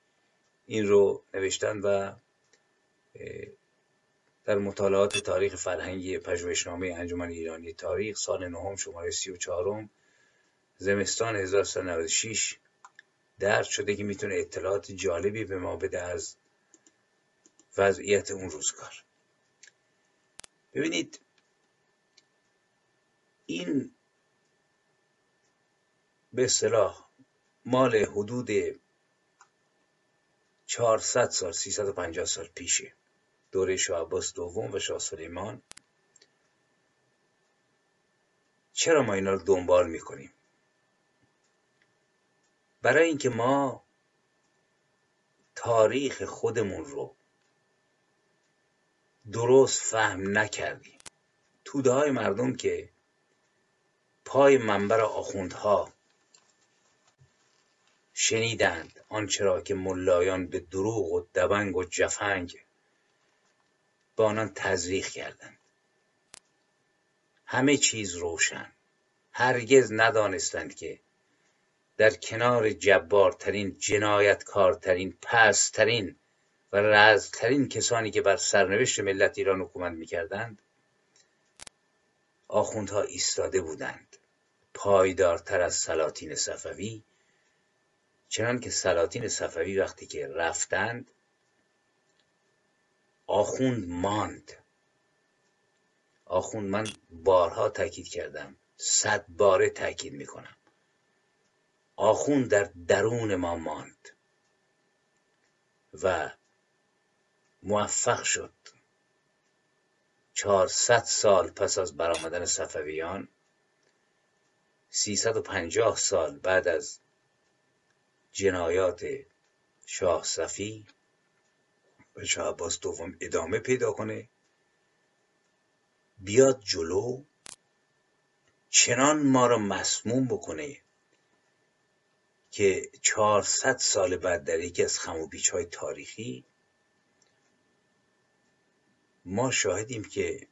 این رو نوشتن و در مطالعات تاریخ فرهنگی پژوهشنامه انجمن ایرانی تاریخ سال نهم شماره سی و چهارم زمستان 1396 درد شده که می‌تونه اطلاعات جالبی به ما بده از وضعیت اون روزگار. ببینید این به اصطلاح مال حدود 400 سال 350 سال پیشه. دوره شاه عباس دوم و شاه سلیمان. چرا ما اینا رو دنبال می‌کنیم؟ برای اینکه ما تاریخ خودمون رو درست فهم نکردیم. توده های مردم که پای منبر آخوندها شنیدند آنچه را که ملایان به دروغ و دبنگ و جفنگ به آنان تزریق کردند. همه چیز روشن. هرگز ندانستند که در کنار جبارترین جنایتکارترین پسترین و رزترین کسانی که بر سرنوشت ملت ایران حکومت می‌کردند آخوندها ایستاده بودند. پایدارتر از سلاطین صفوی چنان که سلاطین صفوی وقتی که رفتند آخوند ماند. آخوند من بارها تاکید کردم صد باره تاکید می‌کنم. آخوند در درون ما ماند و موفق شد. چهارصد سال پس از برآمدن صفویان سیصد و پنجاه سال بعد از جنایات شاه صفی و شاه عباس دوم ادامه پیدا کنه بیاد جلو چنان ما را مسموم بکنه که چهارصد سال بعد در یکی از خموبیچ های تاریخی ما شاهدیم که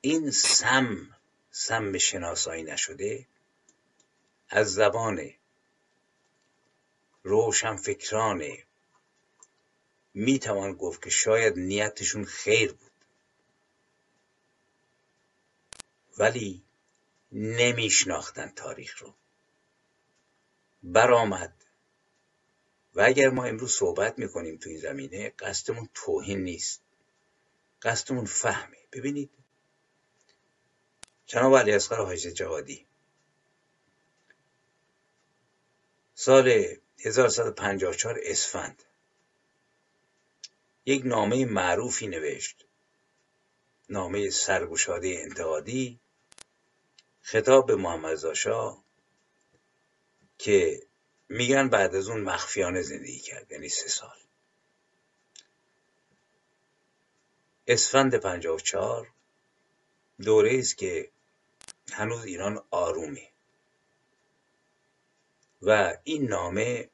این سم سم شناسایی نشده از زبان روشنفکرانه می‌توان گفت که شاید نیتشون خیر بود. ولی نمیشناختن تاریخ رو. برآمد. و اگر ما امروز صحبت می‌کنیم تو این زمینه قصدمون توهین نیست. قصدمون فهمه. ببینید جناب علی اصغر حاجی جوادی سال 1154 اسفند. یک نامه معروفی نوشت. نامه سرگشاده انتقادی. خطاب به محمد شاه که میگن بعد از اون مخفیانه زندگی کرد یعنی سه سال. اسفند 54 دوره است که هنوز ایران آرومه و این نامه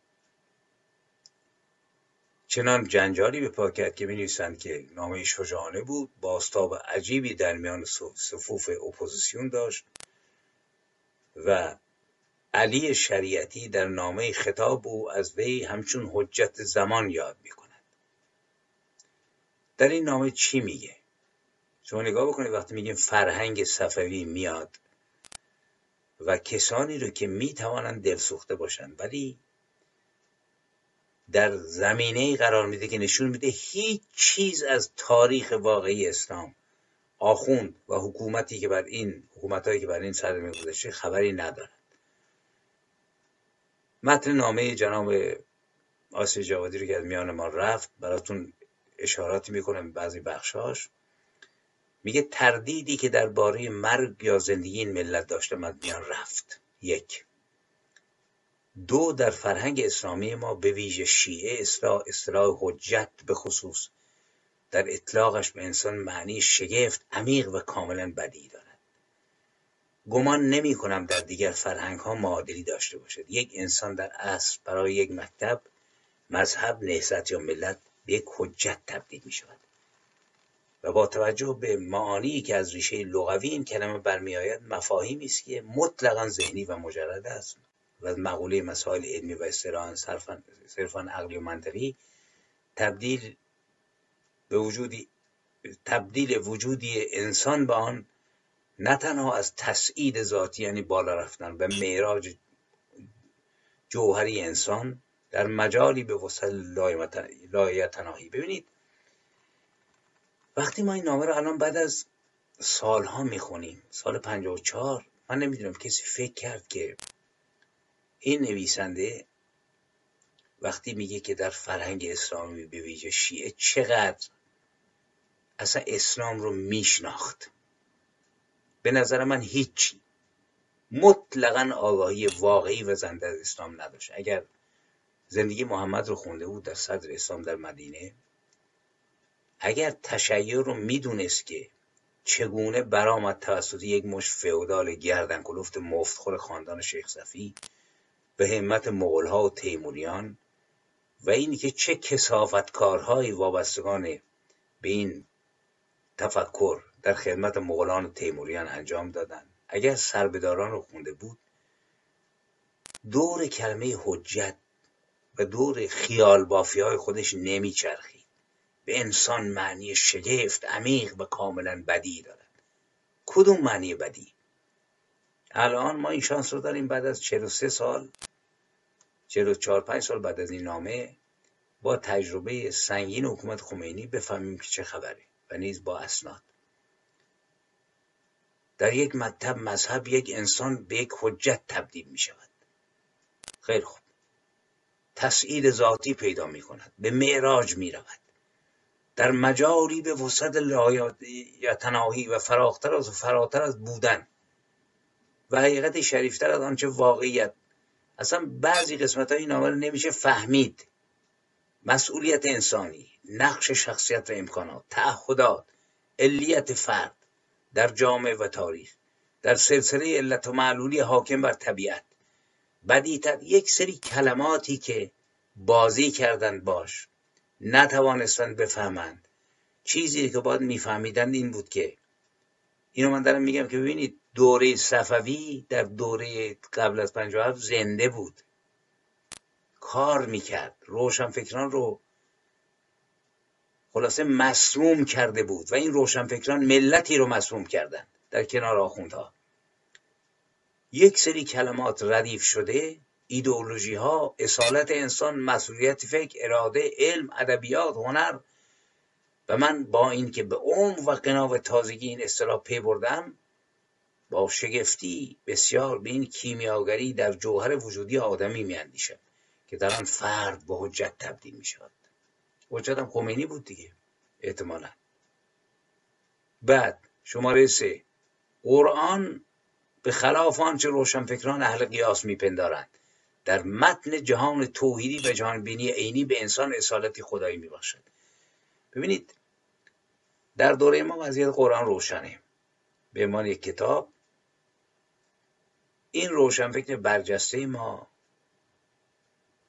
چنان جنجالی به پا کرد که می که نامه شجاعانه بود باستاب عجیبی در میان صفوف اپوزیسیون داشت و علی شریعتی در نامه خطاب او از وی همچون حجت زمان یاد می کند در این نامه چی میگه؟ شما نگاه بکنید وقتی میگیم فرهنگ صفوی میاد و کسانی رو که می‌توانند دلسوخته باشند ولی در زمینه قرار میده که نشون میده هیچ چیز از تاریخ واقعی اسلام آخوند و حکومتی که بر این حکومتهایی که بر این سرزمین گذشته خبری ندارد. متن نامه جناب آسی جوادی رو که از میان ما رفت براتون اشاراتی می‌کنم بعضی بخشاش میگه تردیدی که درباره مرگ یا زندگی این ملت داشته از میان رفت. یک. دو در فرهنگ اسلامی ما به ویژه شیعه اصلاح اصطلاح حجت به خصوص در اطلاقش به انسان معنی شگفت عمیق و کاملا بدی دارد. گمان نمی کنم در دیگر فرهنگ ها معادلی داشته باشد. یک انسان در اصل برای یک مکتب مذهب نهضت یا ملت به یک حجت تبدیل می شود. و با توجه به معانی که از ریشه لغوی این کلمه برمیآید مفاهیمی است که مطلقا ذهنی و مجرد است و مقوله مسائل علمی و اصطلاحا صرفا عقلی و منطقی تبدیل به وجودی تبدیل وجودی انسان به آن نه تنها از تسعید ذاتی یعنی بالا رفتن و معراج جوهری انسان در مجالی به وسط لایتناهی. ببینید وقتی ما این نامه رو الان بعد از سالها می‌خونیم سال 54 من نمی‌دونم کسی فکر کرد که این نویسنده وقتی میگه که در فرهنگ اسلامی به ویژه شیعه چقدر اصلا اسلام رو میشناخت. به نظر من هیچی. مطلقا آگاهی واقعی و زنده از اسلام نداشت. اگر زندگی محمد رو خونده بود در صدر اسلام در مدینه اگر تشیع رو می‌دونست که چگونه برآمد توسط یک مش فئودال گردن کلفت مفتخور خاندان شیخ صفی به همت مغولها و تیموریان و اینی که چه کسافتکارهایی وابستگان به این تفکر در خدمت مغولان و تیموریان انجام دادند. اگر سربداران رو خونده بود دور کلمه حجت و دور خیال بافی های خودش نمیچرخید. به انسان معنی شگفت عمیق و کاملا بدی دارد. کدوم معنی بدی؟ الان ما این شانس رو داریم بعد از 43 سال 44 5 سال بعد از این نامه با تجربه سنگین حکومت خمینی بفهمیم که چه خبره و نیز با اسناد. در یک مکتب مذهب یک انسان به یک حجت تبدیل می شود. خیلی خوب. تسعید ذاتی پیدا می کند. به معراج می رود. در مجاری به وسط تناهی و فراختر از و فراتر از بودن. و حقیقت شریفتر از آنچه واقعیت. اصلا بعضی قسمت های نامه رو نمیشه فهمید. مسئولیت انسانی نقش شخصیت و امکانات تعهدات علیت فرد در جامعه و تاریخ در سلسله علت و معلولی حاکم بر طبیعت. بدیتر یک سری کلماتی که بازی کردند باش. نتوانستند بفهمند. چیزی که باید میفهمیدند این بود که اینو من دارم میگم که ببینید دوره صفوی در دوره قبل از 57 زنده بود. کار می‌کرد. روشنفکران رو خلاصه مسموم کرده بود و این روشنفکران ملتی رو مسموم کردند در کنار آخوندها. یک سری کلمات ردیف شده ایدئولوژی ها اصالت انسان مسئولیت فکر اراده علم ادبیات هنر. و من با اینکه به عمق و قنا تازگی این اصطلاح پی بردم با شگفتی بسیار به این کیمیاگری در جوهر وجودی آدمی میاندیشم که در آن فرد به حجت تبدیل می شود حجت هم خمینی بود دیگه احتمالا. بعد شماره سه. قرآن به خلاف آنچه روشنفکران اهل قیاس میپندارند. در متن جهان توحیدی و جهان بینی عینی به انسان اصالتی خدایی میبخشد. ببینید در دوره ما وضعیت قرآن روشنه. به عنوان یک کتاب این روشنفکر برجسته ما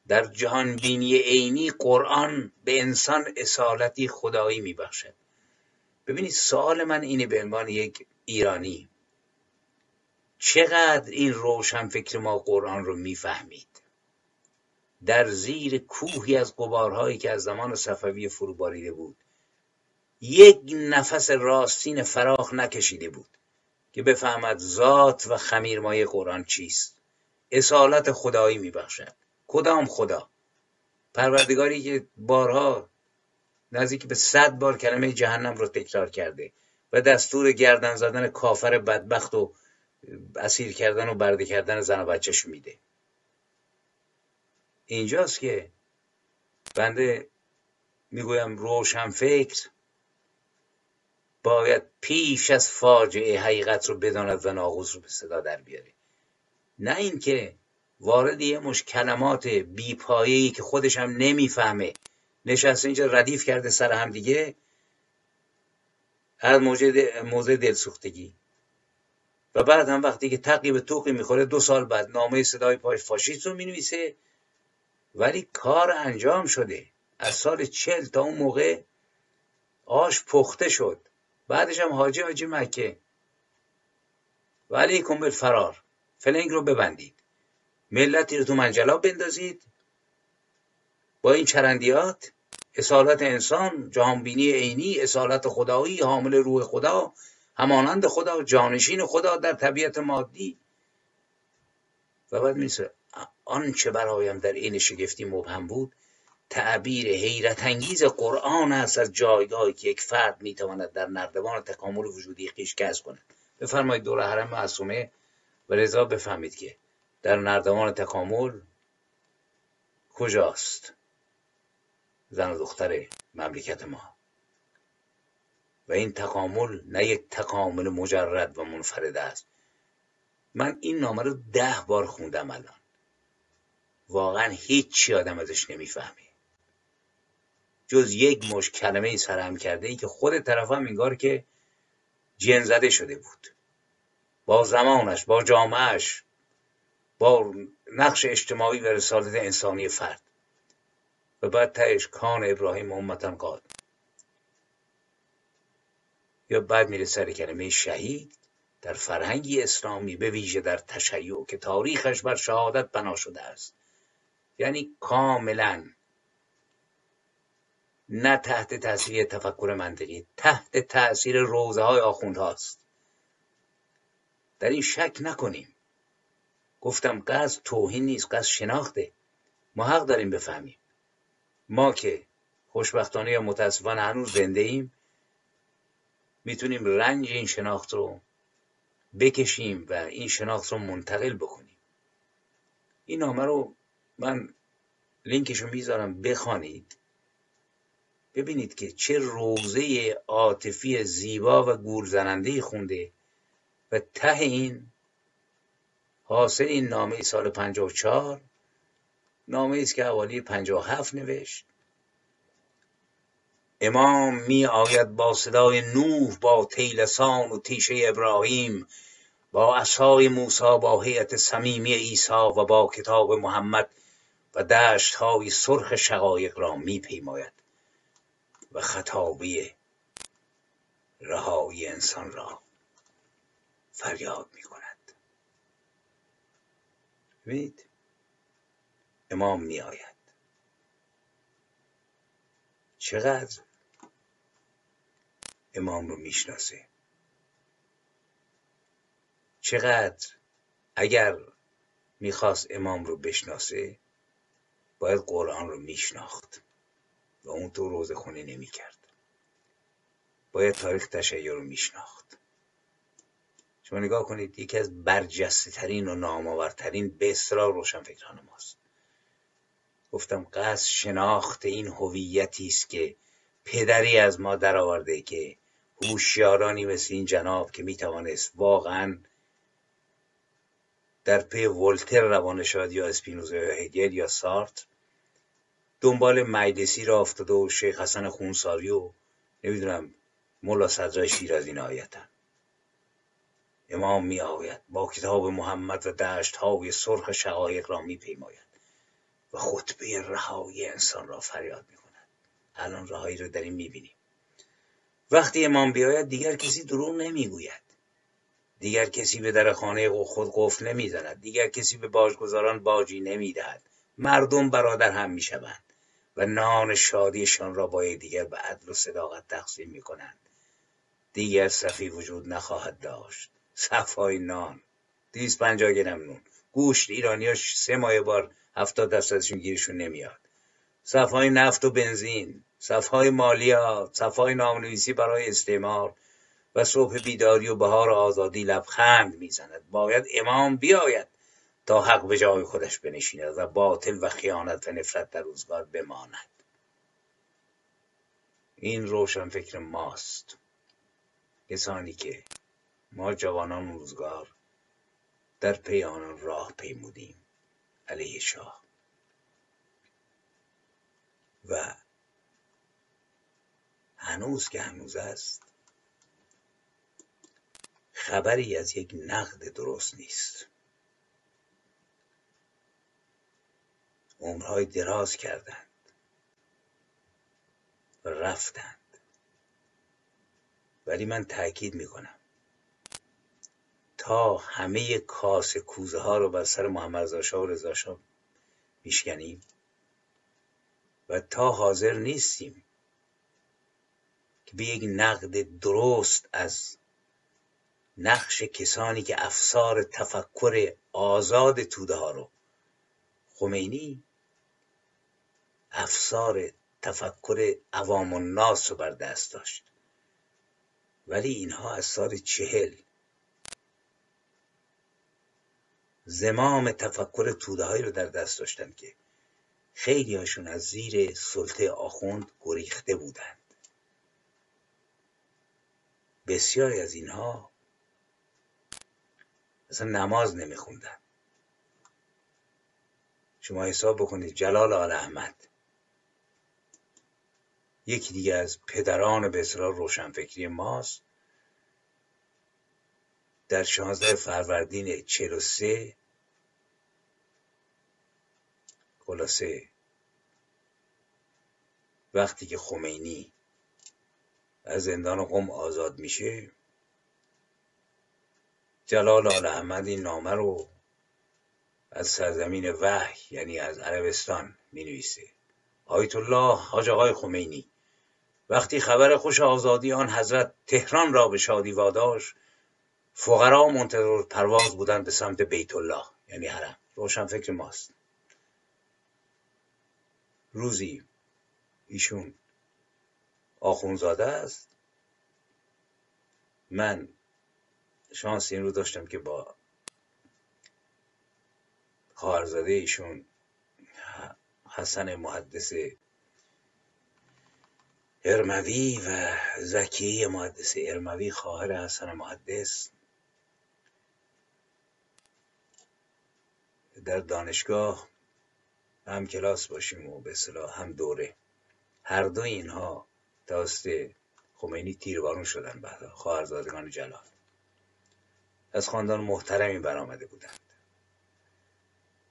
در جهان بینی عینی قرآن به انسان اصالتی خدایی میبخشد. ببینید سوال من اینه به عنوان یک ایرانی. چقدر این روشنفکر ما قرآن رو می‌فهمید؟ در زیر کوهی از قبارهایی که از زمان صفوی فرو باریده بود یک نفس راستین فراخ نکشیده بود که بفهمد ذات و خمیرمایه قرآن چیست. اصالت خدایی میبخشد. کدام خدا؟ پروردگاری که بارها نزدیک به صد بار کلمه جهنم رو تکرار کرده و دستور گردن زدن کافر بدبخت و اسیر کردن و برده کردن زن و بچهش میده. اینجاست که بنده می‌گویم روشن فکر باید پیش از فاجعه حقیقت رو بداند و ناقوس رو به صدا در بیاره. نه اینکه وارد یه مش کلمات بیپایه‌ای که خودش هم نمی‌فهمه نشسته اینجا ردیف کرده سر هم دیگه از موضع دلسوختگی. و بعد هم وقتی که تقی به توقی می‌خوره دو سال بعد نامه صدای پای فاشیست رو می‌نویسه. ولی کار انجام شده. از سال چل تا اون موقع آش پخته شد. بعدش هم حاجی حاجی مکه. ولی کن فرار فلنگ رو ببندید. ملتی رو تو منجلا بندازید. با این چرندیات اصالت انسان جهانبینی عینی اصالت خدایی حامل روح خدا همانند خدا جانشین خدا در طبیعت مادی. و بعد میسه آنچه برایم در این شگفتی مبهم بود تعبیر حیرت انگیز قرآن است از جایگاهی که یک فرد می‌تواند در نردبان تکامل وجودی خیش کسب کند. بفرمایید دور حرم معصومه و رضا بفهمید که در نردبان تکامل کجاست؟ زن و دختر مملکت ما. و این تکامل نه یک تکامل مجرد و منفرد است. من این نامه رو ده بار خوندم الان. واقعا هیچی آدم ازش نمی‌فهمه. جز یک مش کلمه سرهم کرده ای که خود طرف هم انگار که جن زده شده بود. با زمانش با جامعش با نقش اجتماعی و رسالت انسانی فرد. و بعد تهش کان ابراهیم امتن قاد. یا بعد میره سر کلمه شهید در فرهنگی اسلامی به ویژه در تشیع که تاریخش بر شهادت بنا شده است. یعنی کاملا نه تحت تاثیر تفکر منطقی تحت تاثیر روزه های آخوند هاست در این شک نکنیم. گفتم قصد توهین نیست قصد شناخته. ما حق داریم بفهمیم. ما که خوشبختانه یا متاسفانه هنوز زنده ایم می‌تونیم رنج این شناخت رو بکشیم و این شناخت رو منتقل بکنیم. این نامه رو من لینکش رو می‌ذارم بخوانید. ببینید که چه روزه عاطفی زیبا و گورزننده خونده و ته این حاصل این نامه سال 54 نامه است که حوالی 57 نوشت. امام می آید با صدای نوح با تیلسان و تیشه ابراهیم با عصای موسی با هیئت صمیمی عیسی و با کتاب محمد و دشت های سرخ شقایق را می پیماید و خطابی رهایی انسان را فریاد می کند. ببینید امام می آید. چقدر امام رو می‌شناسه. چقدر اگر می‌خواست امام رو بشناسه باید قرآن رو میشناخت و اون تو روز خونه نمی‌کرد. باید تاریخ تشیع رو میشناخت. شما نگاه کنید یکی از برجسته ترین و نامآورترین به اصرار روشنفکران ماست. گفتم قصد شناخت این هویتی است که پدری از ما درآورده که هوشیارانی مثل این جناب که می‌توانست واقعا در پی ولتر روانه شد یا اسپینوزا یا هگل یا سارت دنبال مجلسی را افتاده و شیخ حسن خونساری و نمی‌دونم ملا صدرای شیرازی نهایتا امام می آید با کتاب محمد و دشت های سرخ شقایق را می پیماید و خطبه رهایی انسان را فریاد می کند الان رهایی رو داریم می بینیم وقتی امام بیاید دیگر کسی دروغ نمی‌گوید. دیگر کسی به در خانه خود قفل نمی‌زند. دیگر کسی به باجگذاران باجی نمی‌دهد. مردم برادر هم می‌شوند و نان شادیشان را با دیگر به عدل و صداقت تقسیم می‌کنند. دیگر صفی وجود نخواهد داشت. صفای نان. دیز پنجاه گرم نون. گوشت ایرانیاش سه ماه بار هفتاد درصدشون گیرشون نمیاد. صفای نفت و بنزین. صفهای مالیات صفهای نامنویسی برای استعمار و صبح بیداری و بهار آزادی لبخند می‌زند. باید امام بیاید تا حق به جای خودش بنشیند و باطل و خیانت و نفرت در روزگار بماند. این روشن فکر ماست. کسانی که ما جوانان روزگار در پی آنان راه پیمودیم. علیه شاه. و هنوز که هنوز است. خبری از یک نقد درست نیست. عمرهای دراز کردند. و رفتند. ولی من تاکید می‌کنم. تا همه کاس کوزه ها رو بر سر محمد شاه و رضا شاه میشکنیم و تا حاضر نیستیم که به یک نقد درست از نقش کسانی که افسار تفکر آزاد توده ها رو. خمینی افسار تفکر عوام الناس رو بر دست داشت. ولی اینها از سال چهل زمام تفکر توده هایی رو در دست داشتن که خیلی هاشون از زیر سلطه آخوند گریخته بودند. بسیاری از اینها اصلا نماز نمیخوندن. شما حساب بکنید جلال آل احمد. یکی دیگه از پدران به اصطلاح روشنفکری ماست. در شانزده فروردین چهل و سه خلاصه وقتی که خمینی از زندان قم آزاد میشه؟ جلال آل احمد این نامه رو از سرزمین وحی یعنی از عربستان می نویسه آیت الله حاج آقای خمینی وقتی خبر خوش آزادی آن حضرت تهران را به شادی واداشت فقرا منتظر پرواز بودند به سمت بیت الله یعنی حرم. روشن فکر ماست. روزی ایشون آخونزاده است. من شانس این رو داشتم که با خواهرزاده ایشون حسن محدث ارموی و زکیه محدث ارموی خواهر حسن محدث در دانشگاه هم کلاس باشیم و به صلاح هم دوره. هر دو اینها توسط خمینی تیربارون شدن بعد. خواهرزادگان جلال. از خاندان محترمی برآمده بودند.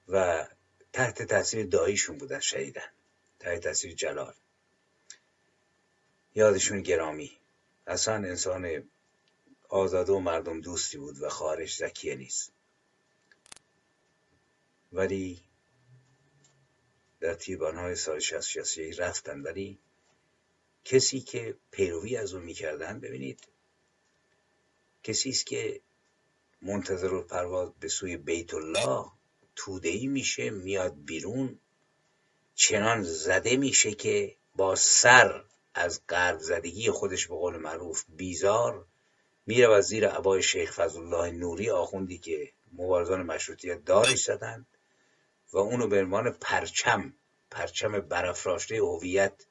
و تحت تاثیر داییشون بودن شهیدن. تحت تاثیر جلال. یادشون گرامی. اصلا انسان آزاده و مردم دوستی بود و خارج زکیه نیست. ولی در تیربانهای سال 60 رفتن. ولی کسی که پیروی از اون می‌کردن ببینید. کسی است که منتظر و پرواز به سوی بیت الله تودهی میشه میاد بیرون چنان زده میشه که با سر از قرب زدگی خودش به قول معروف بیزار میره و زیر عبای شیخ فضل الله نوری آخوندی که مبارزان مشروطیت دارش زدند و اونو به عنوان پرچم پرچم برافراشته هویت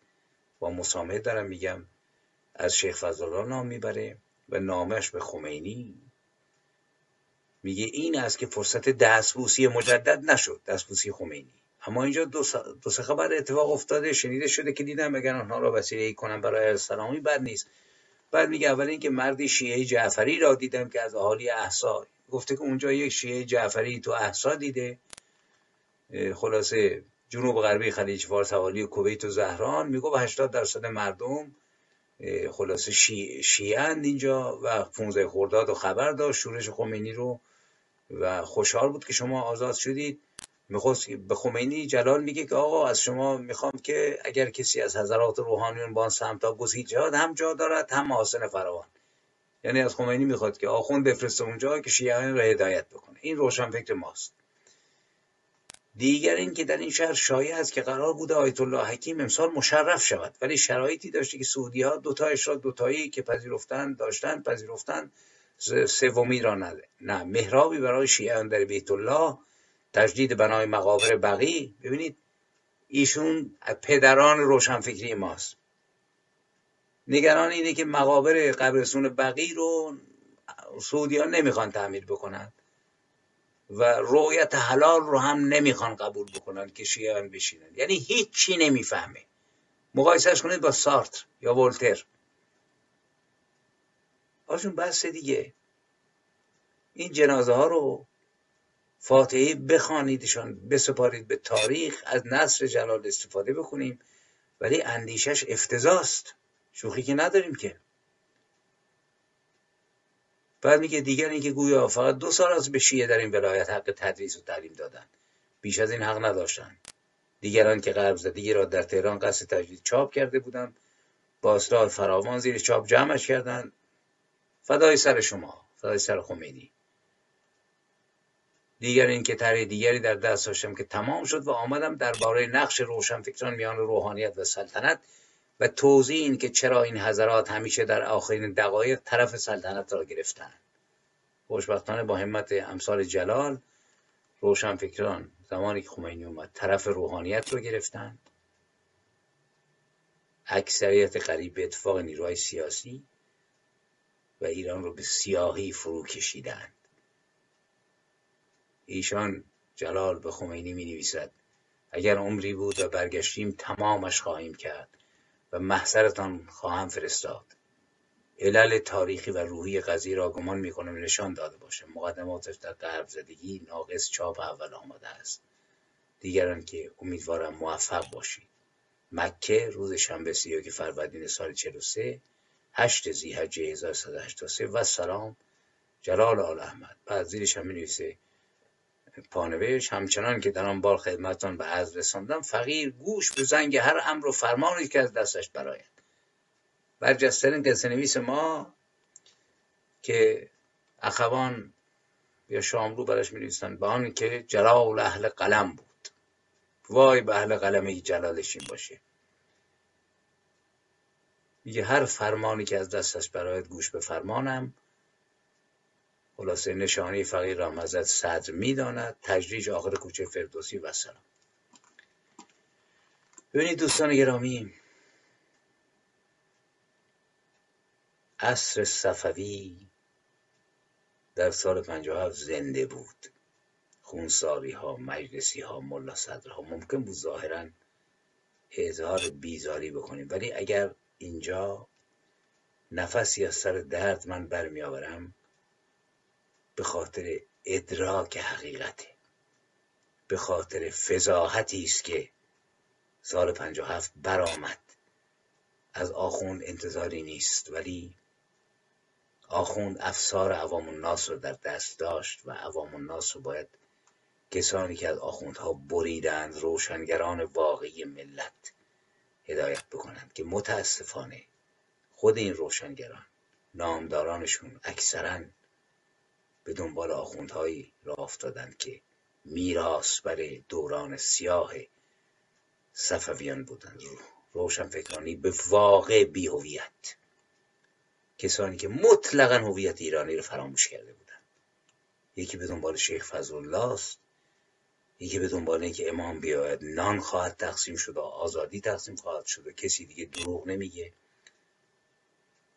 با مسامحه دارم میگم از شیخ فضل نام می‌بره و نامش به خمینی. میگه این است که فرصت دستبوسی مجدد نشد دستبوسی خمینی. اما اینجا دو, دو سه خبر اتفاق افتاده شنیده شده که دیدم اگر آنها را وسیله ای کنم برای سلامی بد نیست. بعد میگه اول اینکه مردی شیعه جعفری را دیدم که از اهالی احسا. گفته که اونجا یک شیعه جعفری تو احسا دیده. خلاصه جنوب غربی خلیج فارس حوالی کویت و زهران. میگو 80 درصد مردم خلاصه شی... شیعند اینجا و 15 خرداد و خبر داشت. شورش خمینی رو و خوشحال بود که شما آزاد شدید. می‌خواست به خمینی جلال میگه که آقا از شما می‌خوام که اگر کسی از حضرات روحانیون با سمتا گزید جهاد هم جا دارد هم حسن فراوان. یعنی از خمینی می‌خواد که آخوند بفرسته اونجا که شیعیان را هدایت بکنه. این روشن فکر ماست. دیگر این که در این شهر شایع است که قرار بوده آیت الله حکیم امسال مشرف شود ولی شرایطی داشته که سعودی ها دوتایش را دوتایی که پذیرفتن داشتن پذیرفتن سومی را نده نه محرابی برای شیعیان در بیت الله تجدید بنای مقابر بقی. ببینید ایشون پدران روشنفکری ماست. نگران اینه که مقابر قبرستون بقی رو سعودی ها نمی‌خوان تعمیر بکنند و رویت حلال رو هم نمی‌خوان قبول بکنن که شیعان بشینن. یعنی هیچی نمی‌فهمه. مقایسهش کنید با سارتر یا ولتر. آشون بس دیگه. این جنازه ها رو فاتحه بخوانیدشان بسپارید به تاریخ از نصر جلال استفاده بکنیم. ولی اندیشش افتضاست شوخی که نداریم که. بعد میگه دیگر اینکه گویا فقط دو سال از به در این ولایت حق تدریس و تعلیم دادن. بیش از این حق نداشتن. دیگران که غرب زدگی را در تهران قصد تجدید چاپ کرده بودند. با اصلاح فراوان زیر چاپ جمعش کردند فدای سر شما. فدای سر خمینی. دیگر این که طرح دیگری در دست داشتم که تمام شد و آمدم درباره نقش روشنفکران میان روحانیت و سلطنت و توضیح این که چرا این حضرات همیشه در آخرین دقایق طرف سلطنت را گرفتن خوشبختانه با همت امثال جلال روشنفکران زمانی که خمینی اومد طرف روحانیت رو گرفتن اکثریت قریب به اتفاق نیروهای سیاسی و ایران رو به سیاهی فرو کشیدند. ایشان جلال به خمینی می نویسد اگر عمری بود و برگشتیم تمامش خواهیم کرد. و محضرتان خواهم فرستاد. علل تاریخی و روحی قضیه را گمان می‌کنم نشان داده باشه. مقدماتش در غرب زدگی ناقص چاپ اول آمده است. دیگران که امیدوارم موفق باشید. مکه روز شنبه سی فروردین سال 43 هشت زیحجه 1183 و سلام. جلال آل احمد. بعد زیرش هم نویسه پانوش همچنان که در آن بال خدمتان به عرض رساندم فقیر گوش به زنگ هر امر و فرمانی که از دستش براید برجسترین قصه نویس ما که اخوان یا شاملو برش می نویسن به آن که جلال اهل قلم بود. وای به اهل قلمه جلالشین باشه میگه هر فرمانی که از دستش برایت گوش به فرمانم. خلاصه نشانه فقیر را مزد صدر می‌داند. تجریج آخر کوچه فردوسی و سلام. ببینید دوستان گرامی عصر صفوی در سال 57 زنده بود. خونساری ها مجلسی ها ملا ها ممکن بود ظاهرا اظهار بیزاری بکنیم. ولی اگر اینجا نفسی از سر درد من برمیآورم به خاطر ادراک حقیقته به خاطر فضاحتی است که سال 57 برآمد. از آخوند انتظاری نیست ولی آخوند افسار عوام الناس رو در دست داشت و عوام الناس رو باید کسانی که از آخوندها بریدند روشنگران واقعی ملت هدایت بکنند که متاسفانه خود این روشنگران نامدارانشون اکثرا به دنبال آخوندهایی را افتادند که میراث برای دوران سیاه صفویان بودند. روشنفکرانی به واقع بیهویت. کسانی که مطلقا هویت ایرانی رو فراموش کرده بودند. یکی به دنبال شیخ فضل است. یکی به دنبال اینکه امام بیاید نان خواهد تقسیم شد و آزادی تقسیم خواهد شد و کسی دیگه دروغ نمیگه.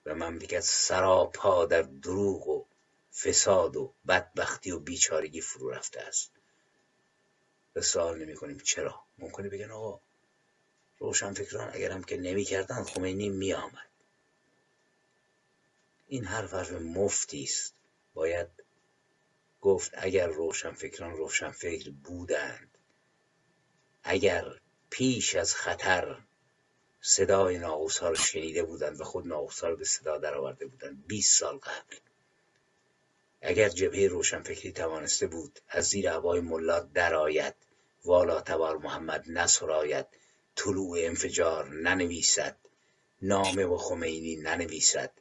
و مملکت سراپا در دروغ و فساد و بدبختی و بیچارگی فرو رفته است. و سوال نمی کنیم چرا. ممکنه بگن آقا روشن فکران اگر هم که نمی کردن خمینی می آمد این حرف حرف مفتی است. باید گفت اگر روشن فکران روشن فکر بودند اگر پیش از خطر صدای ناقوس ها رو شنیده بودند و خود ناقوس ها رو به صدا درآورده بودند 20 سال قبل. اگر جبهه روشنفکری توانسته بود از زیر هوای ملا درآید. والا تبار محمد نسراید. طلوع انفجار ننویسد. نامه و خمینی ننویسد.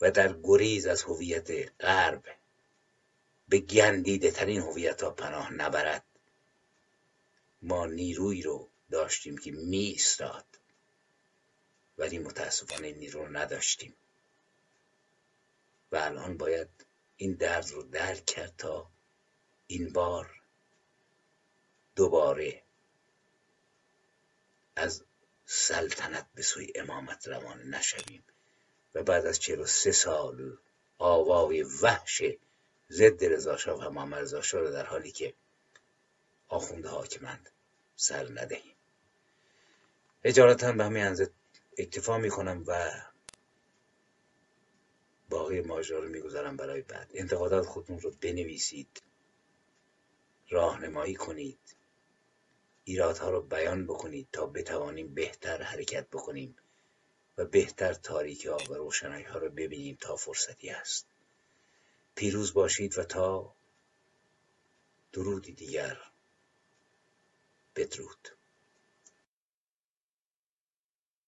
و در گریز از هویت غرب به گندیده ترین هویت ها پناه نبرد. ما نیروی رو داشتیم که می ایستاد. ولی متاسفانه نیرو رو نداشتیم. و الان باید این درد رو درک کرد تا این بار دوباره از سلطنت به سوی امامت روانه نشویم و بعد از چهل و سه سال آوای وحش ضد رضا و محمد رضا رو در حالی که آخونده حاکمند سر ندهیم. اجارتا به همین انزه اکتفا می‌کنم و باقی ماجرا رو می‌گذارم برای بعد. انتقادات خودتون رو بنویسید. راهنمایی کنید. ایرادها رو بیان بکنید تا بتوانیم بهتر حرکت بکنیم و بهتر تاریکی ها و روشنایی ها رو ببینیم تا فرصتی است پیروز باشید و تا درودی دیگر بدرود.